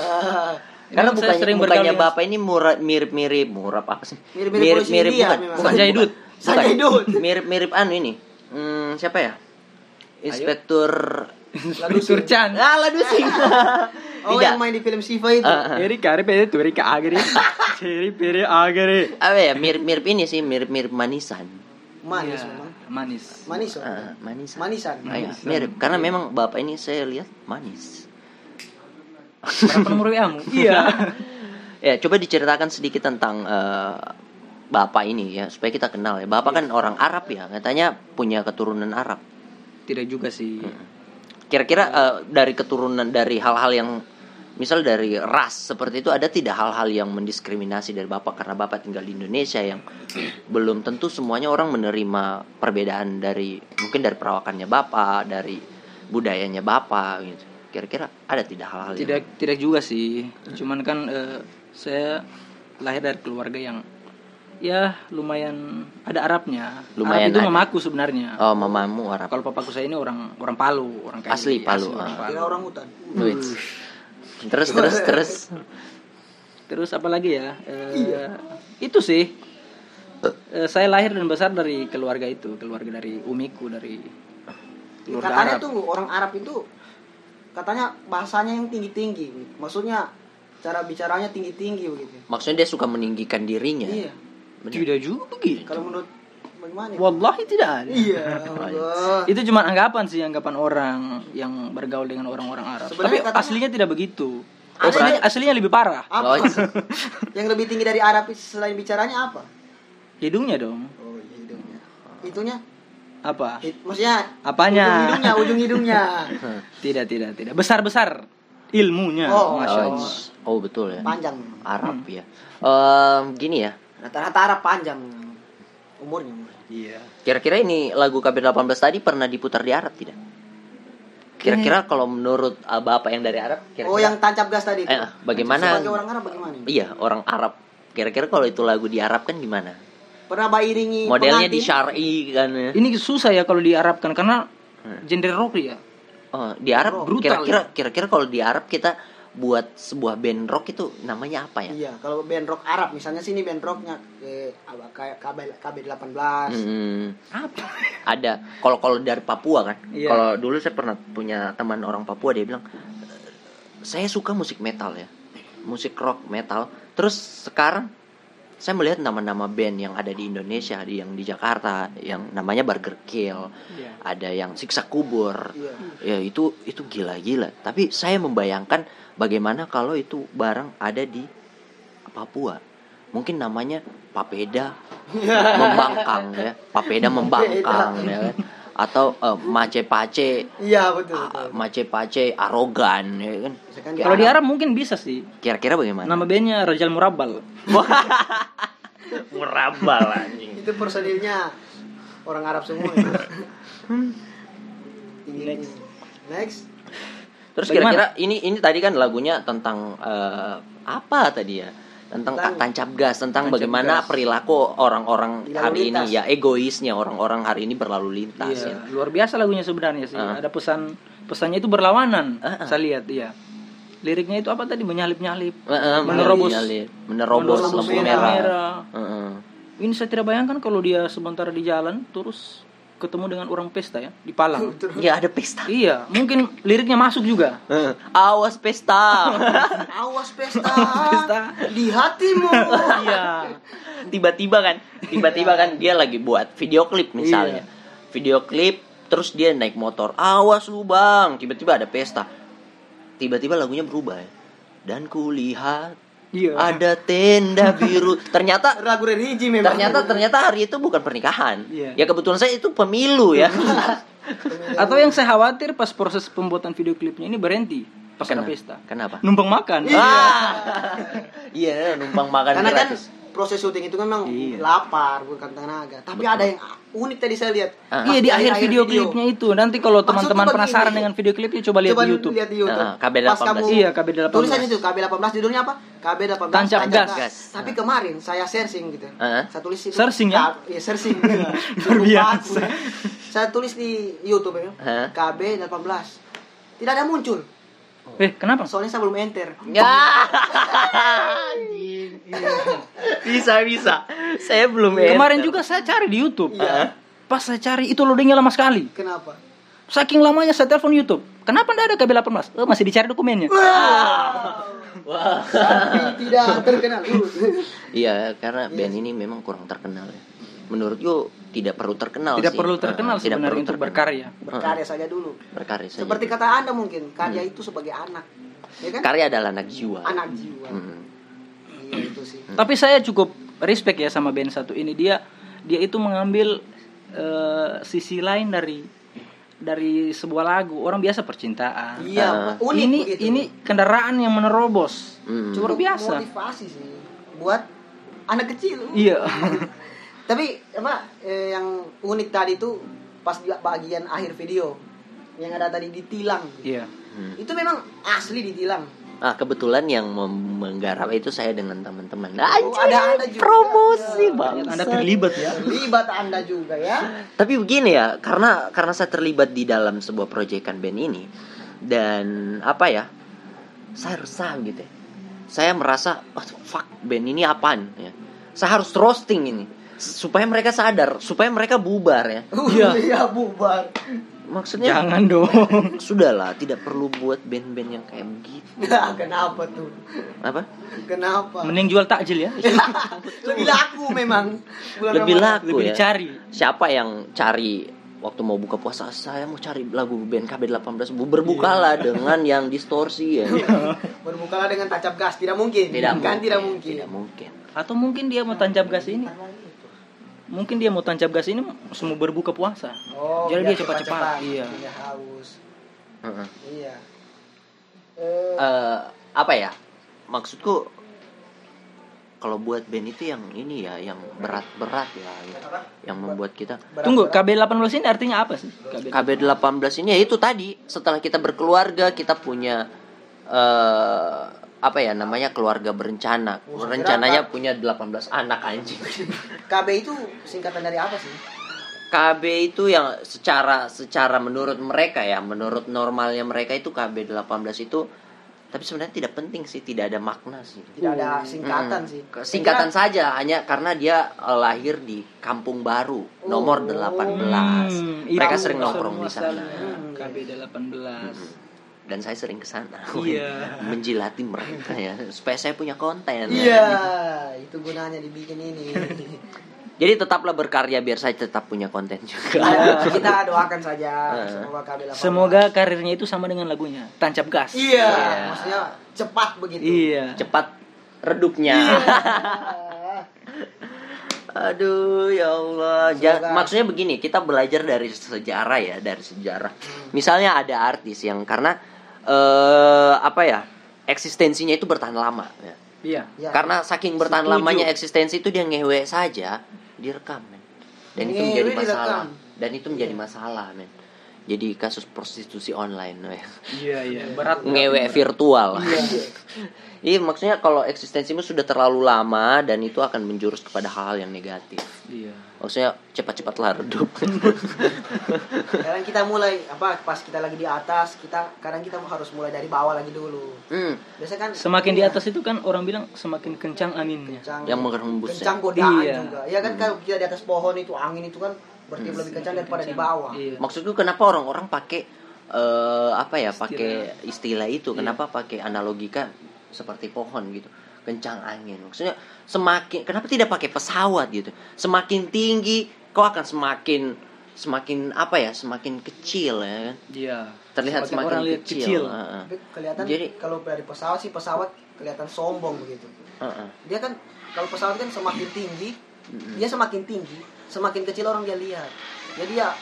Karena bukannya, sering bukannya Bapak ini murah mirip-mirip murah apa sih? Mirip-mirip polisi India bukan, bukan Sanjaidut. Bukan. Sanjaidut. Mirip-mirip anu ini. Hmm, siapa ya? Inspektur Lalu Turcan. Ah, Ladu Sing. Oh Tidak. yang main di film Siva itu. Ah, ah. Eri kare pede tu eri ka agere. Ceri pere agere. Apa ya? Mirip-mirip ini sih, mirip-mirip manisan. Manis Iya, memang. Manis. Manis. oh. Ah, manisan. Manisan. Ah, iya, mirip. Karena memang bapak ini saya lihat manis. Berapa nomor WA-mu? Iya. Ya, coba diceritakan sedikit tentang eh, bapak ini ya, supaya kita kenal ya. Bapak kan orang Arab ya, katanya punya keturunan Arab. Tidak juga sih. Kira-kira eh, dari keturunan dari hal-hal yang misal dari ras seperti itu ada tidak hal-hal yang mendiskriminasi dari bapak karena bapak tinggal di Indonesia yang belum tentu semuanya orang menerima perbedaan dari mungkin dari perawakannya bapak, dari budayanya bapak gitu. Kira-kira ada tidak hal-hal yang Tidak tidak juga sih. Cuman kan eh, saya lahir dari keluarga yang ya lumayan ada Arabnya. Lumayan Arab itu ada. mamaku sebenarnya. Oh, mamamu Arab. Kalau papaku saya ini orang orang Palu, orang Kaili, Asli Palu, orang ah. Palu. Kira orang hutan. Wait. Terus terus terus. Terus apa lagi ya? Eh, Itu sih. Eh, saya lahir dan besar dari keluarga itu, keluarga dari umiku dari keluarga Katanya Arab. tuh orang Arab itu katanya bahasanya yang tinggi-tinggi. Maksudnya cara bicaranya tinggi-tinggi begitu. Maksudnya dia suka meninggikan dirinya. Iya. Benar. Tidak juga begitu. Kalau menurut bagaimana? Wallahi tidak ada. Iya. Allah. Itu cuma anggapan sih, anggapan orang yang bergaul dengan orang-orang Arab. Tapi Sebenarnya katanya- aslinya tidak begitu. Ada Aslinya, lebih parah. Oh, Apa? yang lebih tinggi dari Arab selain bicaranya apa? Hidungnya dong. Oh, hidungnya. Itunya? Apa? Hid- maksudnya Apanya? Ujung hidungnya, ujung hidungnya. Tidak, tidak, tidak. Besar-besar ilmunya. Oh, Masya oh, Allah. oh, betul ya. Panjang. Arab ya. Em, gini ya. Rata-rata Arab panjang umurnya. Iya. Kira-kira ini lagu KB 18 tadi pernah diputar di Arab tidak? Kira-kira kalau menurut Bapak yang dari Arab, kira-kira Oh, yang tancap gas tadi itu. Eh, bagaimana- Sebagai orang Arab bagaimana? Iya, orang Arab. Kira-kira kalau itu lagu di Arab kan gimana? Pernah Mbak iringi Modelnya di syar'i kan ya. Ini susah ya kalau diarabkan karena Hmm. genre rock ya. Oh, di Arab Brutal, kira-kira kira-kira kalau di Arab kita buat sebuah band rock itu namanya apa ya? Iya, kalau band rock Arab misalnya sini band rocknya eh, apa, kayak KB KB 18. Hmm, ada kalau kalau dari Papua kan Iya. kalau dulu saya pernah punya teman orang Papua dia bilang "E, saya suka musik metal ya musik rock metal terus sekarang saya melihat nama-nama band yang ada di Indonesia di yang di Jakarta yang namanya Burger Kill Iya. ada yang siksa kubur Iya. ya itu itu gila-gila tapi saya membayangkan bagaimana kalau itu barang ada di Papua mungkin namanya papeda membangkang ya papeda membangkang ya kan atau eh, mace pace Iya, betul. betul. mace pace arogan ya kan Kalau di Arab mungkin bisa sih. kira-kira bagaimana Nama bandnya Rajal Murabbal. murabal anjing itu personilnya orang Arab semua. ya. Ini- Next. Next. Terus kira-kira ini ini tadi kan lagunya tentang eh, apa tadi ya tentang Tentang- tancap gas tentang Tancap bagaimana gas. perilaku orang-orang hari ini lintas. ya egoisnya orang-orang hari ini berlalu lintas ya. Iya, luar biasa lagunya sebenarnya sih. Ah. Ada pesan pesannya itu berlawanan. Ah, ah. Saya lihat iya. Liriknya itu apa tadi menyalip-nyalip. Eh, eh, Menerobos. menyalip, menerobos Menerobos lampu merah. merah. merah. Heeh. Ini saya tidak bayangkan kalau dia sebentar di jalan terus ketemu dengan orang pesta ya di Palang. Ya ada pesta. iya, mungkin liriknya masuk juga. Heeh. Awas pesta. Awas pesta. Pesta. di hatimu. iya. tiba-tiba kan, tiba-tiba kan dia lagi buat video klip misalnya. Video klip terus dia naik motor. Awas lu bang. Tiba-tiba ada pesta. Tiba-tiba lagunya berubah ya. Dan kulihat Iya. ada tenda biru. Ternyata Ragu religi memang. ternyata ternyata hari itu bukan pernikahan. Iya. Ya kebetulan saya itu pemilu ya. Atau yang saya khawatir pas proses pembuatan video klipnya ini berhenti pas Kenapa? pesta. Kenapa? Numpang makan. Ah. Iya, numpang makan Karena kan gratis. Proses syuting itu kan memang Iya. lapar bukan tenaga. Tapi ada yang unik tadi saya lihat. Ah. Iya di akhir video klipnya itu. Nanti kalau teman-teman penasaran dengan video klipnya coba lihat Coba di YouTube. lihat di YouTube. Ah, KB Pas 18. kamu Iya, KB 18. Tulisan itu KB 18 judulnya apa? KB 18 Tancap gas. Gas. Tapi kemarin saya searching gitu. Ah. Saya tulis itu. Searching ya? Iya, searching. Luar biasa. Saya tulis di YouTube ya. Hah? KB 18. Tidak ada muncul. Eh, kenapa? Soalnya saya belum enter. Ya. Anjing. bisa bisa. Saya belum Kemarin enter. juga saya cari di YouTube. Iya. Pas saya cari itu loadingnya lama sekali. Kenapa? Saking lamanya saya telepon YouTube. kenapa ndak ada KB18 oh, masih dicari dokumennya Wah. Tapi tidak terkenal. Iya, karena band ini memang kurang terkenal ya. Menurutku tidak perlu terkenal tidak sih. perlu terkenal Eh, tidak sebenarnya perlu untuk terkenal. berkarya Berkarya saja dulu. Berkarya saja. Seperti kata Anda mungkin, karya itu sebagai anak. Ya kan? karya adalah anak jiwa. Anak jiwa. Hmm. Iya itu sih. tapi saya cukup respect ya sama band satu ini dia dia itu mengambil eh, sisi lain dari dari sebuah lagu orang biasa percintaan Iya, Ah. unik ini begitu. ini kendaraan yang menerobos Hmm. luar biasa Motivasi sih buat anak kecil. iya Tapi apa eh, yang unik tadi tuh pas di bagian akhir video yang ada tadi ditilang. iya Hmm. Itu memang asli ditilang. Ah, kebetulan yang mem- menggarap itu saya dengan teman-teman. Oh, ada Anda juga. promosi, Ya. Bang. anda terlibat ya Terlibat Anda juga ya. Tapi begini ya, karena karena saya terlibat di dalam sebuah proyekan band ini dan apa ya? Saya resah gitu. ya. Saya merasa, oh, fuck band ini apaan ya. Saya harus roasting ini supaya mereka sadar, supaya mereka bubar ya. Iya. Iya bubar. Maksudnya jangan dong sudahlah, tidak perlu buat band-band yang kayak begitu. Kenapa tuh? Apa? Kenapa? mending jual takjil ya Lebih laku memang. Bulan Lebih Ramadan. laku lebih ya. dicari Siapa yang cari waktu mau buka puasa saya mau cari lagu band KB18 berbukalah dengan yang distorsi ya. Berbukalah dengan tancap gas, tidak mungkin. Tidak kan mungkin, tidak mungkin. Tidak mungkin. atau mungkin dia mau tancap gas ini mungkin dia mau tancap gas ini semua berbuka puasa Oh, Jadi dia cepat-cepat, iya. Tidak haus. Heeh. Iya. Eh, Eh, apa ya? Maksudku kalau buat band itu yang ini ya, yang berat-berat ya, yang membuat kita berat- tunggu berat. KB18 ini artinya apa sih KB KB18 ini ya itu tadi setelah kita berkeluarga kita punya eh apa ya namanya keluarga berencana. Oh, Rencananya kira- punya 18 anak anjing. KB itu singkatan dari apa sih? KB itu yang secara secara menurut mereka ya, menurut normalnya mereka itu KB 18 itu tapi sebenarnya tidak penting sih, tidak ada makna sih. Tidak ada singkatan Mm. sih. Singkatan saja hanya karena dia eh, lahir di Kampung Baru nomor Oh. 18. Hmm, mereka sering nongkrong di sana. Hmm. KB18 Dan saya sering ke sana. Iya. Menjilati mereka ya supaya saya punya konten. Iya, itu gunanya dibikin ini. Jadi tetaplah berkarya biar saya tetap punya konten juga. Ya, kita doakan saja semoga KB 18. semoga karirnya itu sama dengan lagunya tancap gas Iya, Iya. maksudnya cepat begitu. iya Cepat redupnya. Ah, Aduh ya Allah. Ja- Semoga- maksudnya begini, kita belajar dari sejarah ya, dari sejarah. Misalnya ada artis yang karena eh apa ya? eksistensinya itu bertahan lama ya. iya ya. Karena saking bertahan Setuju. lamanya eksistensi itu dia ngewe saja, direkam men. Dan itu Ngewe menjadi direkam. masalah. Dan itu menjadi masalah men. Jadi kasus prostitusi online ya. iya iya berat ngewe virtual. Iya. Iya maksudnya kalau eksistensimu sudah terlalu lama dan itu akan menjurus kepada hal-hal yang negatif. iya Maksudnya cepat-cepatlah redup. Sekarang kita mulai apa pas kita lagi di atas, kita kadang kita harus mulai dari bawah lagi dulu. hmm, Biasa kan semakin di atas itu kan orang bilang semakin kencang anginnya kencang, yang menghembus kencang ya. godaan Iya. juga. Ya kan kalau kita di atas pohon itu angin itu kan bertiup lebih kencang daripada di bawah. iya Maksudku kenapa orang-orang pakai eh, apa ya? Pakai istilah itu. Kenapa pakai analogika seperti pohon gitu? Kencang angin. Maksudnya semakin kenapa tidak pakai pesawat gitu? Semakin tinggi kau akan semakin semakin apa ya? Semakin kecil ya kan? iya Terlihat Semakin semakin orang lihat kecil. kecil. Heeh. Tapi kelihatan Jadi- kalau dari pesawat sih pesawat kelihatan sombong begitu. Heeh. Dia kan kalau pesawat kan semakin tinggi, dia semakin tinggi, semakin kecil orang dia lihat. Jadi ya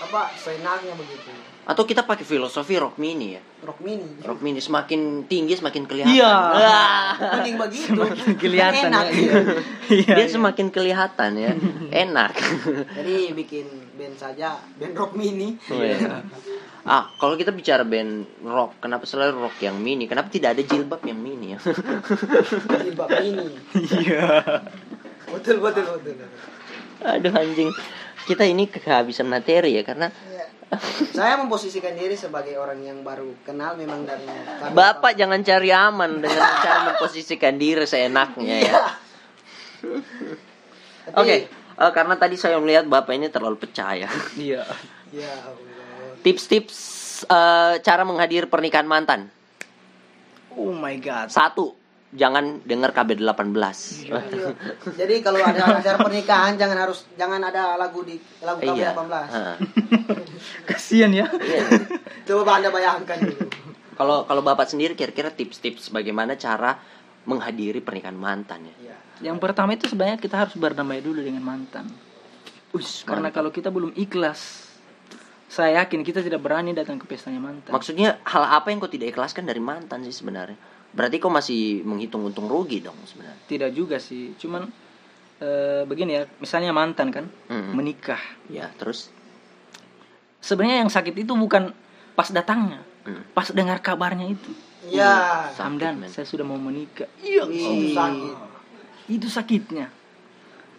apa seenaknya begitu. Atau kita pakai filosofi rock mini ya. Rock mini. Rock mini semakin tinggi semakin kelihatan. Iya. Wah. Mending begitu. semakin kelihatan Enak. ya iya iya Dia iya. semakin kelihatan ya. Enak. Jadi bikin band saja, band rock mini. Oh, iya. Ah, kalau kita bicara band rock, kenapa selalu rock yang mini? Kenapa tidak ada jilbab yang mini ya? Jilbab mini. iya Betul betul betul. Aduh anjing. Kita ini kehabisan materi ya karena Ya. Saya memposisikan diri sebagai orang yang baru kenal memang dari kami- Bapak jangan cari aman dengan cara memposisikan diri seenaknya ya. Tapi- Oke, eh, karena tadi saya melihat Bapak ini terlalu percaya. iya Ya. Tips-tips eh, cara menghadiri pernikahan mantan. Oh my god. Satu, jangan dengar KB 18. Iya. Jadi kalau ada acara pernikahan jangan harus jangan ada lagu di lagu kami Iya. 18. Heeh. Kasian ya. Coba Anda bayangkan dulu. Kalau kalau Bapak sendiri kira-kira tips-tips bagaimana cara menghadiri pernikahan mantan ya? Iya. Yang pertama itu sebenarnya kita harus berdamai dulu dengan mantan. Uish, Karena kalau kita belum ikhlas, saya yakin kita tidak berani datang ke pestanya mantan. Maksudnya hal apa yang kau tidak ikhlaskan dari mantan sih sebenarnya? Berarti kau masih menghitung untung rugi dong sebenarnya. tidak juga sih, cuman eh, begini ya, misalnya mantan kan Mm-mm. menikah. Ya, terus Sebenarnya yang sakit itu bukan pas datangnya, Mm. pas dengar kabarnya itu. Iya. Samdan, saya sudah mau menikah. Iya, Itu sakit. itu sakitnya.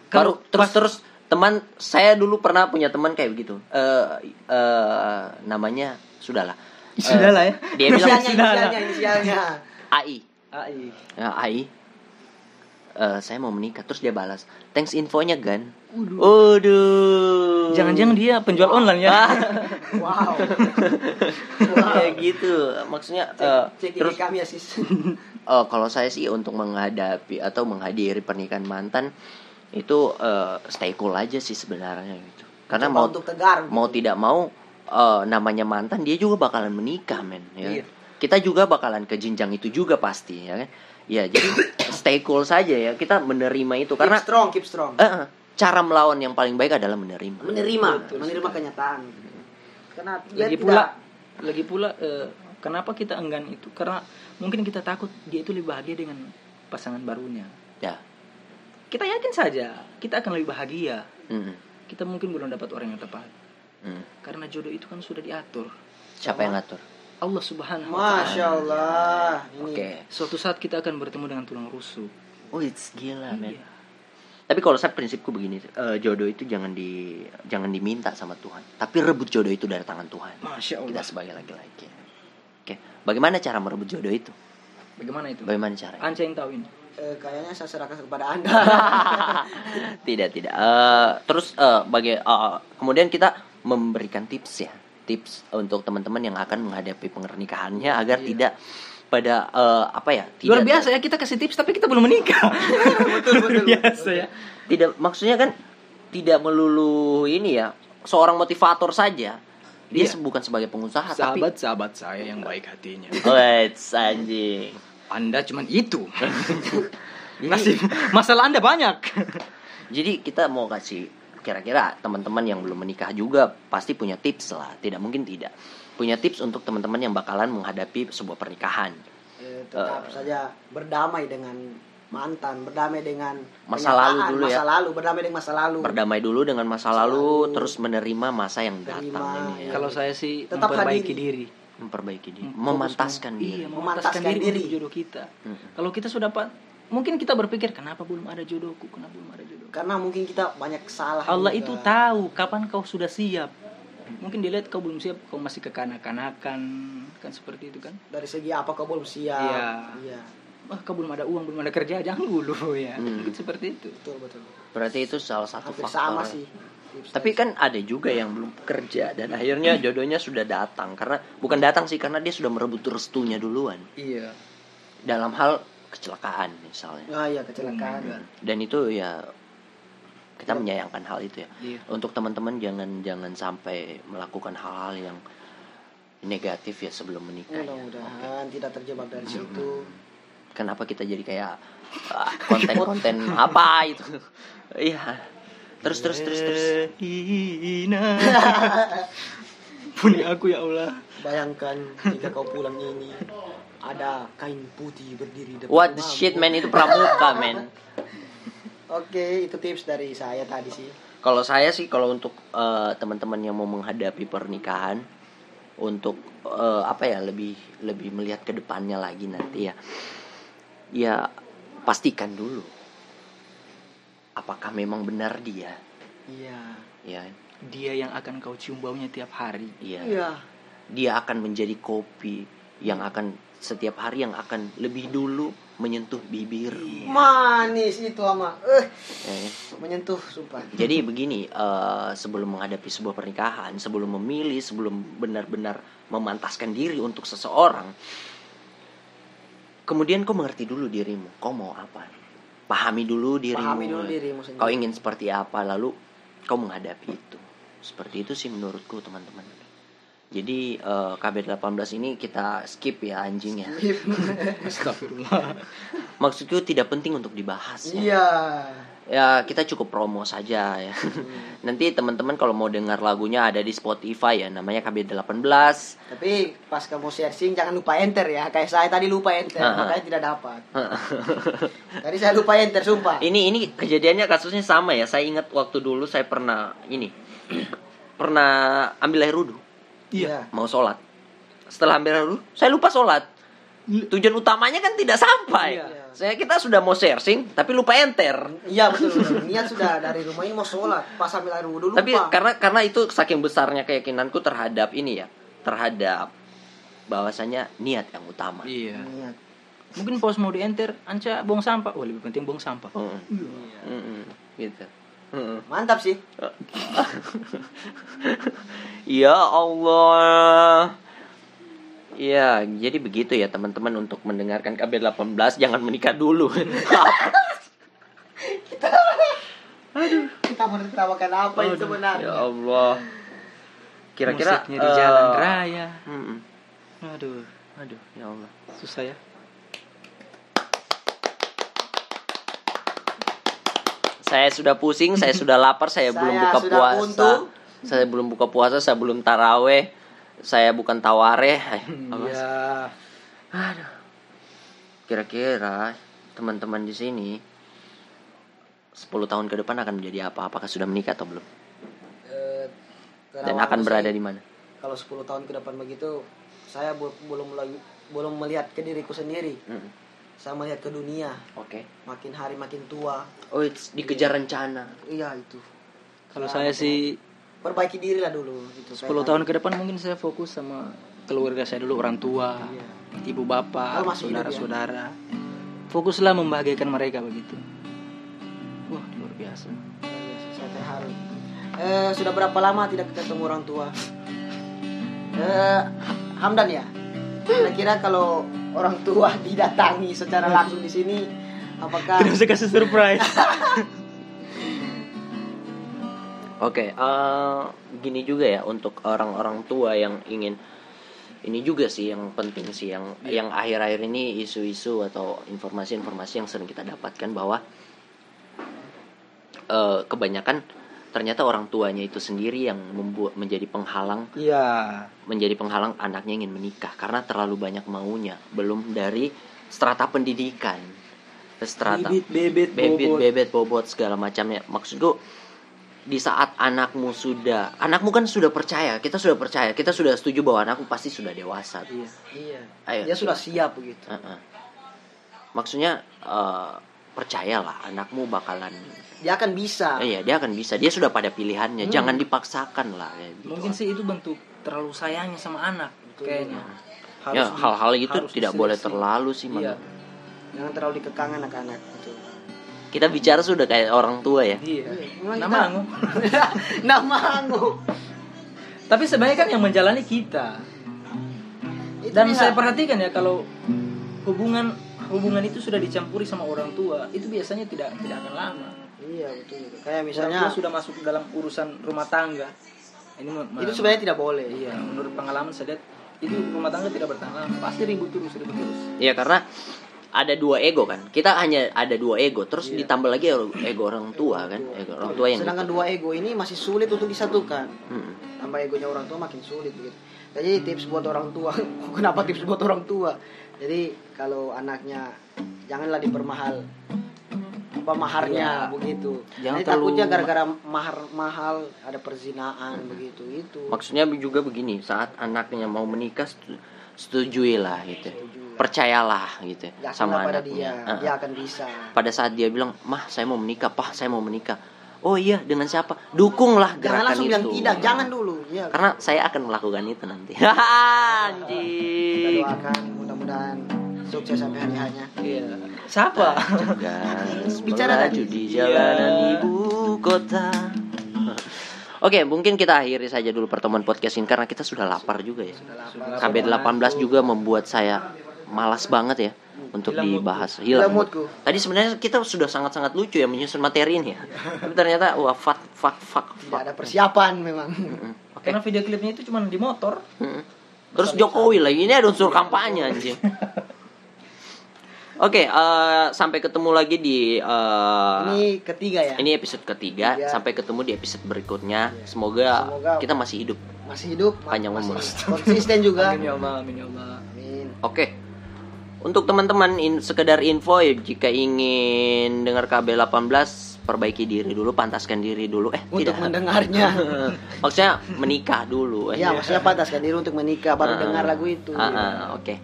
baru terus pas- terus teman saya dulu pernah punya teman kayak begitu. Eh eh, namanya sudahlah. Eh, Sudahlah ya. Dia bilang inisialnya, inisialnya. AI. AI. Ya, AI. Eh, saya mau menikah terus dia balas thanks infonya gan Waduh. Jangan-jangan dia penjual online ya. Wow. Kayak gitu. Maksudnya eh, Cek terus kami ya sis. eh, kalau saya sih untuk menghadapi atau menghadiri pernikahan mantan itu eh, stay cool aja sih sebenarnya gitu. Karena Coba mau untuk tegar. mau tidak mau eh, namanya mantan dia juga bakalan menikah men ya. Iya. Kita juga bakalan ke jenjang itu juga pasti ya kan. Ya jadi stay cool saja ya. Kita menerima itu karena keep strong, keep strong. eh, cara melawan yang paling baik adalah menerima. menerima, menerima kenyataan. Karena lagi tidak pula lagi pula eh, kenapa kita enggan itu karena mungkin kita takut dia itu lebih bahagia dengan pasangan barunya Ya. kita yakin saja kita akan lebih bahagia Mm, kita mungkin belum dapat orang yang tepat mm. karena jodoh itu kan sudah diatur Siapa yang ngatur? Allah subhanahu wa ta'ala Masya Allah. Ini Oke. suatu saat kita akan bertemu dengan tulang rusuk Oh, it's gila, men. Iya. Tapi kalau saya prinsipku begini, eh, jodoh itu jangan di jangan diminta sama Tuhan, tapi rebut jodoh itu dari tangan Tuhan. masya Kita Allah sebagai laki-laki. Oke, bagaimana cara merebut jodoh itu? bagaimana itu Bagaimana caranya? Anca yang tahu ini eh, kayaknya saya serahkan kepada Anda. tidak, tidak. Eh, terus eh, baga- eh, kemudian kita memberikan tips ya, tips untuk teman-teman yang akan menghadapi pernikahannya agar tidak pada eh, apa ya? Tidak luar biasa ya kita kasih tips tapi kita belum menikah. Betul betul biasa ya. Tidak maksudnya kan tidak melulu ini ya seorang motivator saja. Dia Iya. bukan sebagai pengusaha tapi sahabat-sahabat saya yang baik hatinya. Wait, anjing. Anda cuman itu. Masih masalah anda banyak. Jadi kita mau kasih kira-kira teman-teman yang belum menikah juga pasti punya tips lah tidak mungkin tidak punya tips untuk teman-teman yang bakalan menghadapi sebuah pernikahan Eh, tetap saja berdamai dengan mantan, berdamai dengan Masa lalu dulu ya. masa lalu, berdamai dengan masa lalu. berdamai dulu dengan masa Masa lalu lalu. terus menerima masa yang datang Terima, ini ya. kalau saya sih Tetap memperbaiki hadiri. diri memperbaiki diri Fokus memantaskan mem- diri Iya, memantaskan Memantaskan diri, diri. jodoh kita. Mm-mm. Kalau kita sudah dapat, mungkin kita berpikir kenapa belum ada jodohku, kenapa belum ada jodohku. Karena mungkin kita banyak salah. Allah juga. itu tahu kapan kau sudah siap. Mungkin dilihat kau belum siap, kau masih kekanak-kanakan, kan seperti itu kan. dari segi apa kau belum siap. Iya. Iya. Wah, kau belum ada uang, belum ada kerja, jangan dulu ya. Hmm. Mungkin seperti itu. Betul betul. berarti itu salah satu Hampir faktor sama ya. sih. Tapi kan ada juga yang belum kerja dan akhirnya jodohnya sudah datang karena bukan datang sih karena dia sudah merebut restunya duluan Iya. dalam hal kecelakaan misalnya. Ah iya kecelakaan. Dan itu ya kita menyayangkan hal itu ya. Iya. Untuk teman-teman jangan jangan sampai melakukan hal-hal yang negatif ya sebelum menikah. ya. Mudah-mudahan tidak terjebak dari situ. Kenapa kita jadi kayak ah, konten-konten apa itu? Iya. Terus terus terus terus. Puni aku ya Allah. Bayangkan jika kau pulang ini ada kain putih berdiri depan What the shit man itu pramuka man. Oke, itu tips dari saya tadi sih. Kalau saya sih kalau untuk eh, teman-teman yang mau menghadapi pernikahan untuk eh, apa ya lebih lebih melihat ke depannya lagi nanti ya. Ya pastikan dulu apakah memang benar dia Iya. ya. Dia yang akan kau cium baunya tiap hari. Iya. Iya. Dia akan menjadi kopi yang akan setiap hari yang akan lebih dulu menyentuh bibir. Manis itu ama. Eh, ya. menyentuh sumpah. Jadi begini, eh, sebelum menghadapi sebuah pernikahan, sebelum memilih, sebelum benar-benar memantaskan diri untuk seseorang, kemudian kau mengerti dulu dirimu, kau mau apa? Pahami dulu dirimu. Pahami dulu dirimu sendiri. Kau ingin seperti apa, lalu kau menghadapi itu. Seperti itu sih menurutku teman-teman. Jadi eh, KB18 ini kita skip ya anjing ya. Astagfirullah. Maksudku tidak penting untuk dibahas. ya. Iya. Ya kita cukup promo saja ya. Nanti teman-teman kalau mau dengar lagunya ada di Spotify ya, namanya KB18. Tapi pas kamu searching jangan lupa enter ya. Kayak saya tadi lupa enter, Ah, ah. makanya tidak dapat. Tadi saya lupa enter, sumpah. ini ini kejadiannya kasusnya sama ya. Saya ingat waktu dulu saya pernah ini pernah ambil air wudhu, Iya. mau sholat. Setelah air wudhu, saya lupa sholat. Tujuan utamanya kan tidak sampai. Iya. Saya kita sudah mau searching tapi lupa enter. Iya betul. betul. Niat sudah dari rumah ini mau sholat, pas ambil air wudhu lupa. Tapi karena karena itu saking besarnya keyakinanku terhadap ini ya, terhadap bahwasanya niat yang utama. Iya. Niat. Mungkin pos mau di enter, anca buang sampah. Wah, lebih penting buang sampah. Mm. Iya. Mm-mm. Gitu. Mm-mm. Mantap sih. Ya Allah. Ya, jadi begitu ya teman-teman untuk mendengarkan KB18 jangan menikah dulu. Kita mau ditertawakan apa itu ya sebenarnya? Allah. Kira-kira Musiknya di eh, jalan raya. mm-mm. Aduh, Aduh, ya Allah. susah ya. Saya sudah pusing, saya sudah lapar, saya, Saya belum buka sudah puasa. buntu. Saya belum buka puasa, saya belum taraweh. Saya bukan tawareh. Eh? Iya. Aduh. Kira-kira teman-teman di sini 10 tahun ke depan akan menjadi apa? Apakah sudah menikah atau belum? Eh, Dan akan berada di mana? Kalau 10 tahun ke depan begitu, saya belum lagi belum melihat ke diriku sendiri. Mm. Saya melihat ke dunia. Oke. Makin hari makin tua. Oh, it's dikejar rencana. Iya itu. Kalau saya sih Perbaiki diri lah dulu. Gitu. 10 tahun ke depan mungkin saya fokus sama keluarga saya dulu, orang tua, Iya. ibu bapak, Oh, masih hidup ya? saudara-saudara. Fokuslah membahagiakan mereka begitu. Wah, luar biasa. Saya terharu. Eh, sudah berapa lama tidak ketemu orang tua? Eh, Hamdan ya. Kira-kira kalau orang tua didatangi secara langsung di sini, apakah usah kasih surprise. Oke, eh, gini juga ya untuk orang-orang tua yang ingin ini juga sih yang penting sih yang yang akhir-akhir ini isu-isu atau informasi-informasi yang sering kita dapatkan bahwa eh, kebanyakan ternyata orang tuanya itu sendiri yang membuat menjadi penghalang Iya. menjadi penghalang anaknya ingin menikah karena terlalu banyak maunya belum dari strata pendidikan strata Bibit, bebet, bebet bobot. bebet bobot segala macamnya maksudku di saat anakmu sudah anakmu kan sudah percaya kita sudah percaya kita sudah setuju bahwa anakmu pasti sudah dewasa Iya. iya, Ayo. dia sudah siap begitu. Heeh. maksudnya eh, percayalah anakmu bakalan Dia akan bisa. eh, iya dia akan bisa dia sudah pada pilihannya jangan dipaksakan lah ya, gitu. Mungkin sih itu bentuk terlalu sayangnya sama anak kayaknya. ya di- hal-hal itu harus tidak diseleksi. boleh terlalu sih Iya. Jangan terlalu dikekang anak-anak gitu. kita bicara sudah kayak orang tua ya Iya. Memang Nama kita- Ango. Nama Anggo. Tapi sebenarnya kan yang menjalani kita. Dan saya perhatikan ya kalau hubungan hubungan itu sudah dicampuri sama orang tua, itu biasanya tidak tidak akan lama. Iya betul. Kayak Misalnya misalnya sudah masuk dalam urusan rumah tangga. Ini itu sebenarnya tidak boleh. iya, menurut pengalaman saya lihat itu rumah tangga tidak bertahan lama, pasti ribut terus, ribut terus. ya karena ada dua ego kan kita hanya ada dua ego terus Iya. ditambah lagi ego orang tua kan ego orang tua yang Sedangkan dua ego ini masih sulit untuk disatukan. Mm. Tambah egonya orang tua makin sulit begitu. Jadi tips buat orang tua. Kenapa tips buat orang tua? Jadi kalau anaknya janganlah dipermahal apa maharnya Iya. begitu. Jangan Jadi terlalu takutnya gara-gara mahar mahal ada perzinaan begitu itu. maksudnya juga begini saat anaknya mau menikah setu- setujuilah gitu percayalah gitu Yakinlah sama anaknya dia, Heeh. dia akan bisa. pada saat dia bilang mah saya mau menikah pah saya mau menikah oh iya dengan siapa dukunglah Jangan gerakan langsung itu bilang tidak, jangan dulu. Ya. karena saya akan melakukan itu nanti Kita anjing doakan mudah-mudahan Sukses sampai hari hanya. Iya. Siapa? Gas Bicara tadi. di jalanan ibu kota. Oke, mungkin kita akhiri saja dulu pertemuan podcast ini karena kita sudah lapar juga ya. KB 18 juga membuat saya malas banget ya untuk dibahas. Hilang. Hilang moodku. Tadi sebenarnya kita sudah sangat-sangat lucu ya menyusun materi ini ya. Tapi ternyata wah fuck fuck fuck Tidak ada persiapan memang. Oke. Karena video klipnya itu cuma di motor. Terus Jokowi lagi ini ada unsur kampanye anjing. Oke, eh, sampai ketemu lagi di eh, Ini ketiga ya. ini episode ketiga. Iya. Sampai ketemu di episode berikutnya. Semoga, Semoga- kita masih hidup. Masih hidup, Panjang masih umur. Konsisten juga. Amin ya Allah, amin ya Allah. Amin. Oke. Untuk teman-teman in, sekedar info ya jika ingin dengar KB 18 perbaiki diri dulu, pantaskan diri dulu. Eh, Untuk tidak. mendengarnya. Maksudnya menikah dulu. eh. Ya, maksudnya pantaskan diri untuk menikah baru Ah, dengar lagu itu. ah, ah, Oke.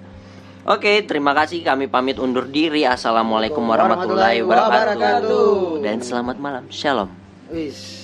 Oke, terima kasih. Kami pamit undur diri. Assalamualaikum warahmatullahi wabarakatuh. Dan selamat malam. Shalom. Wis.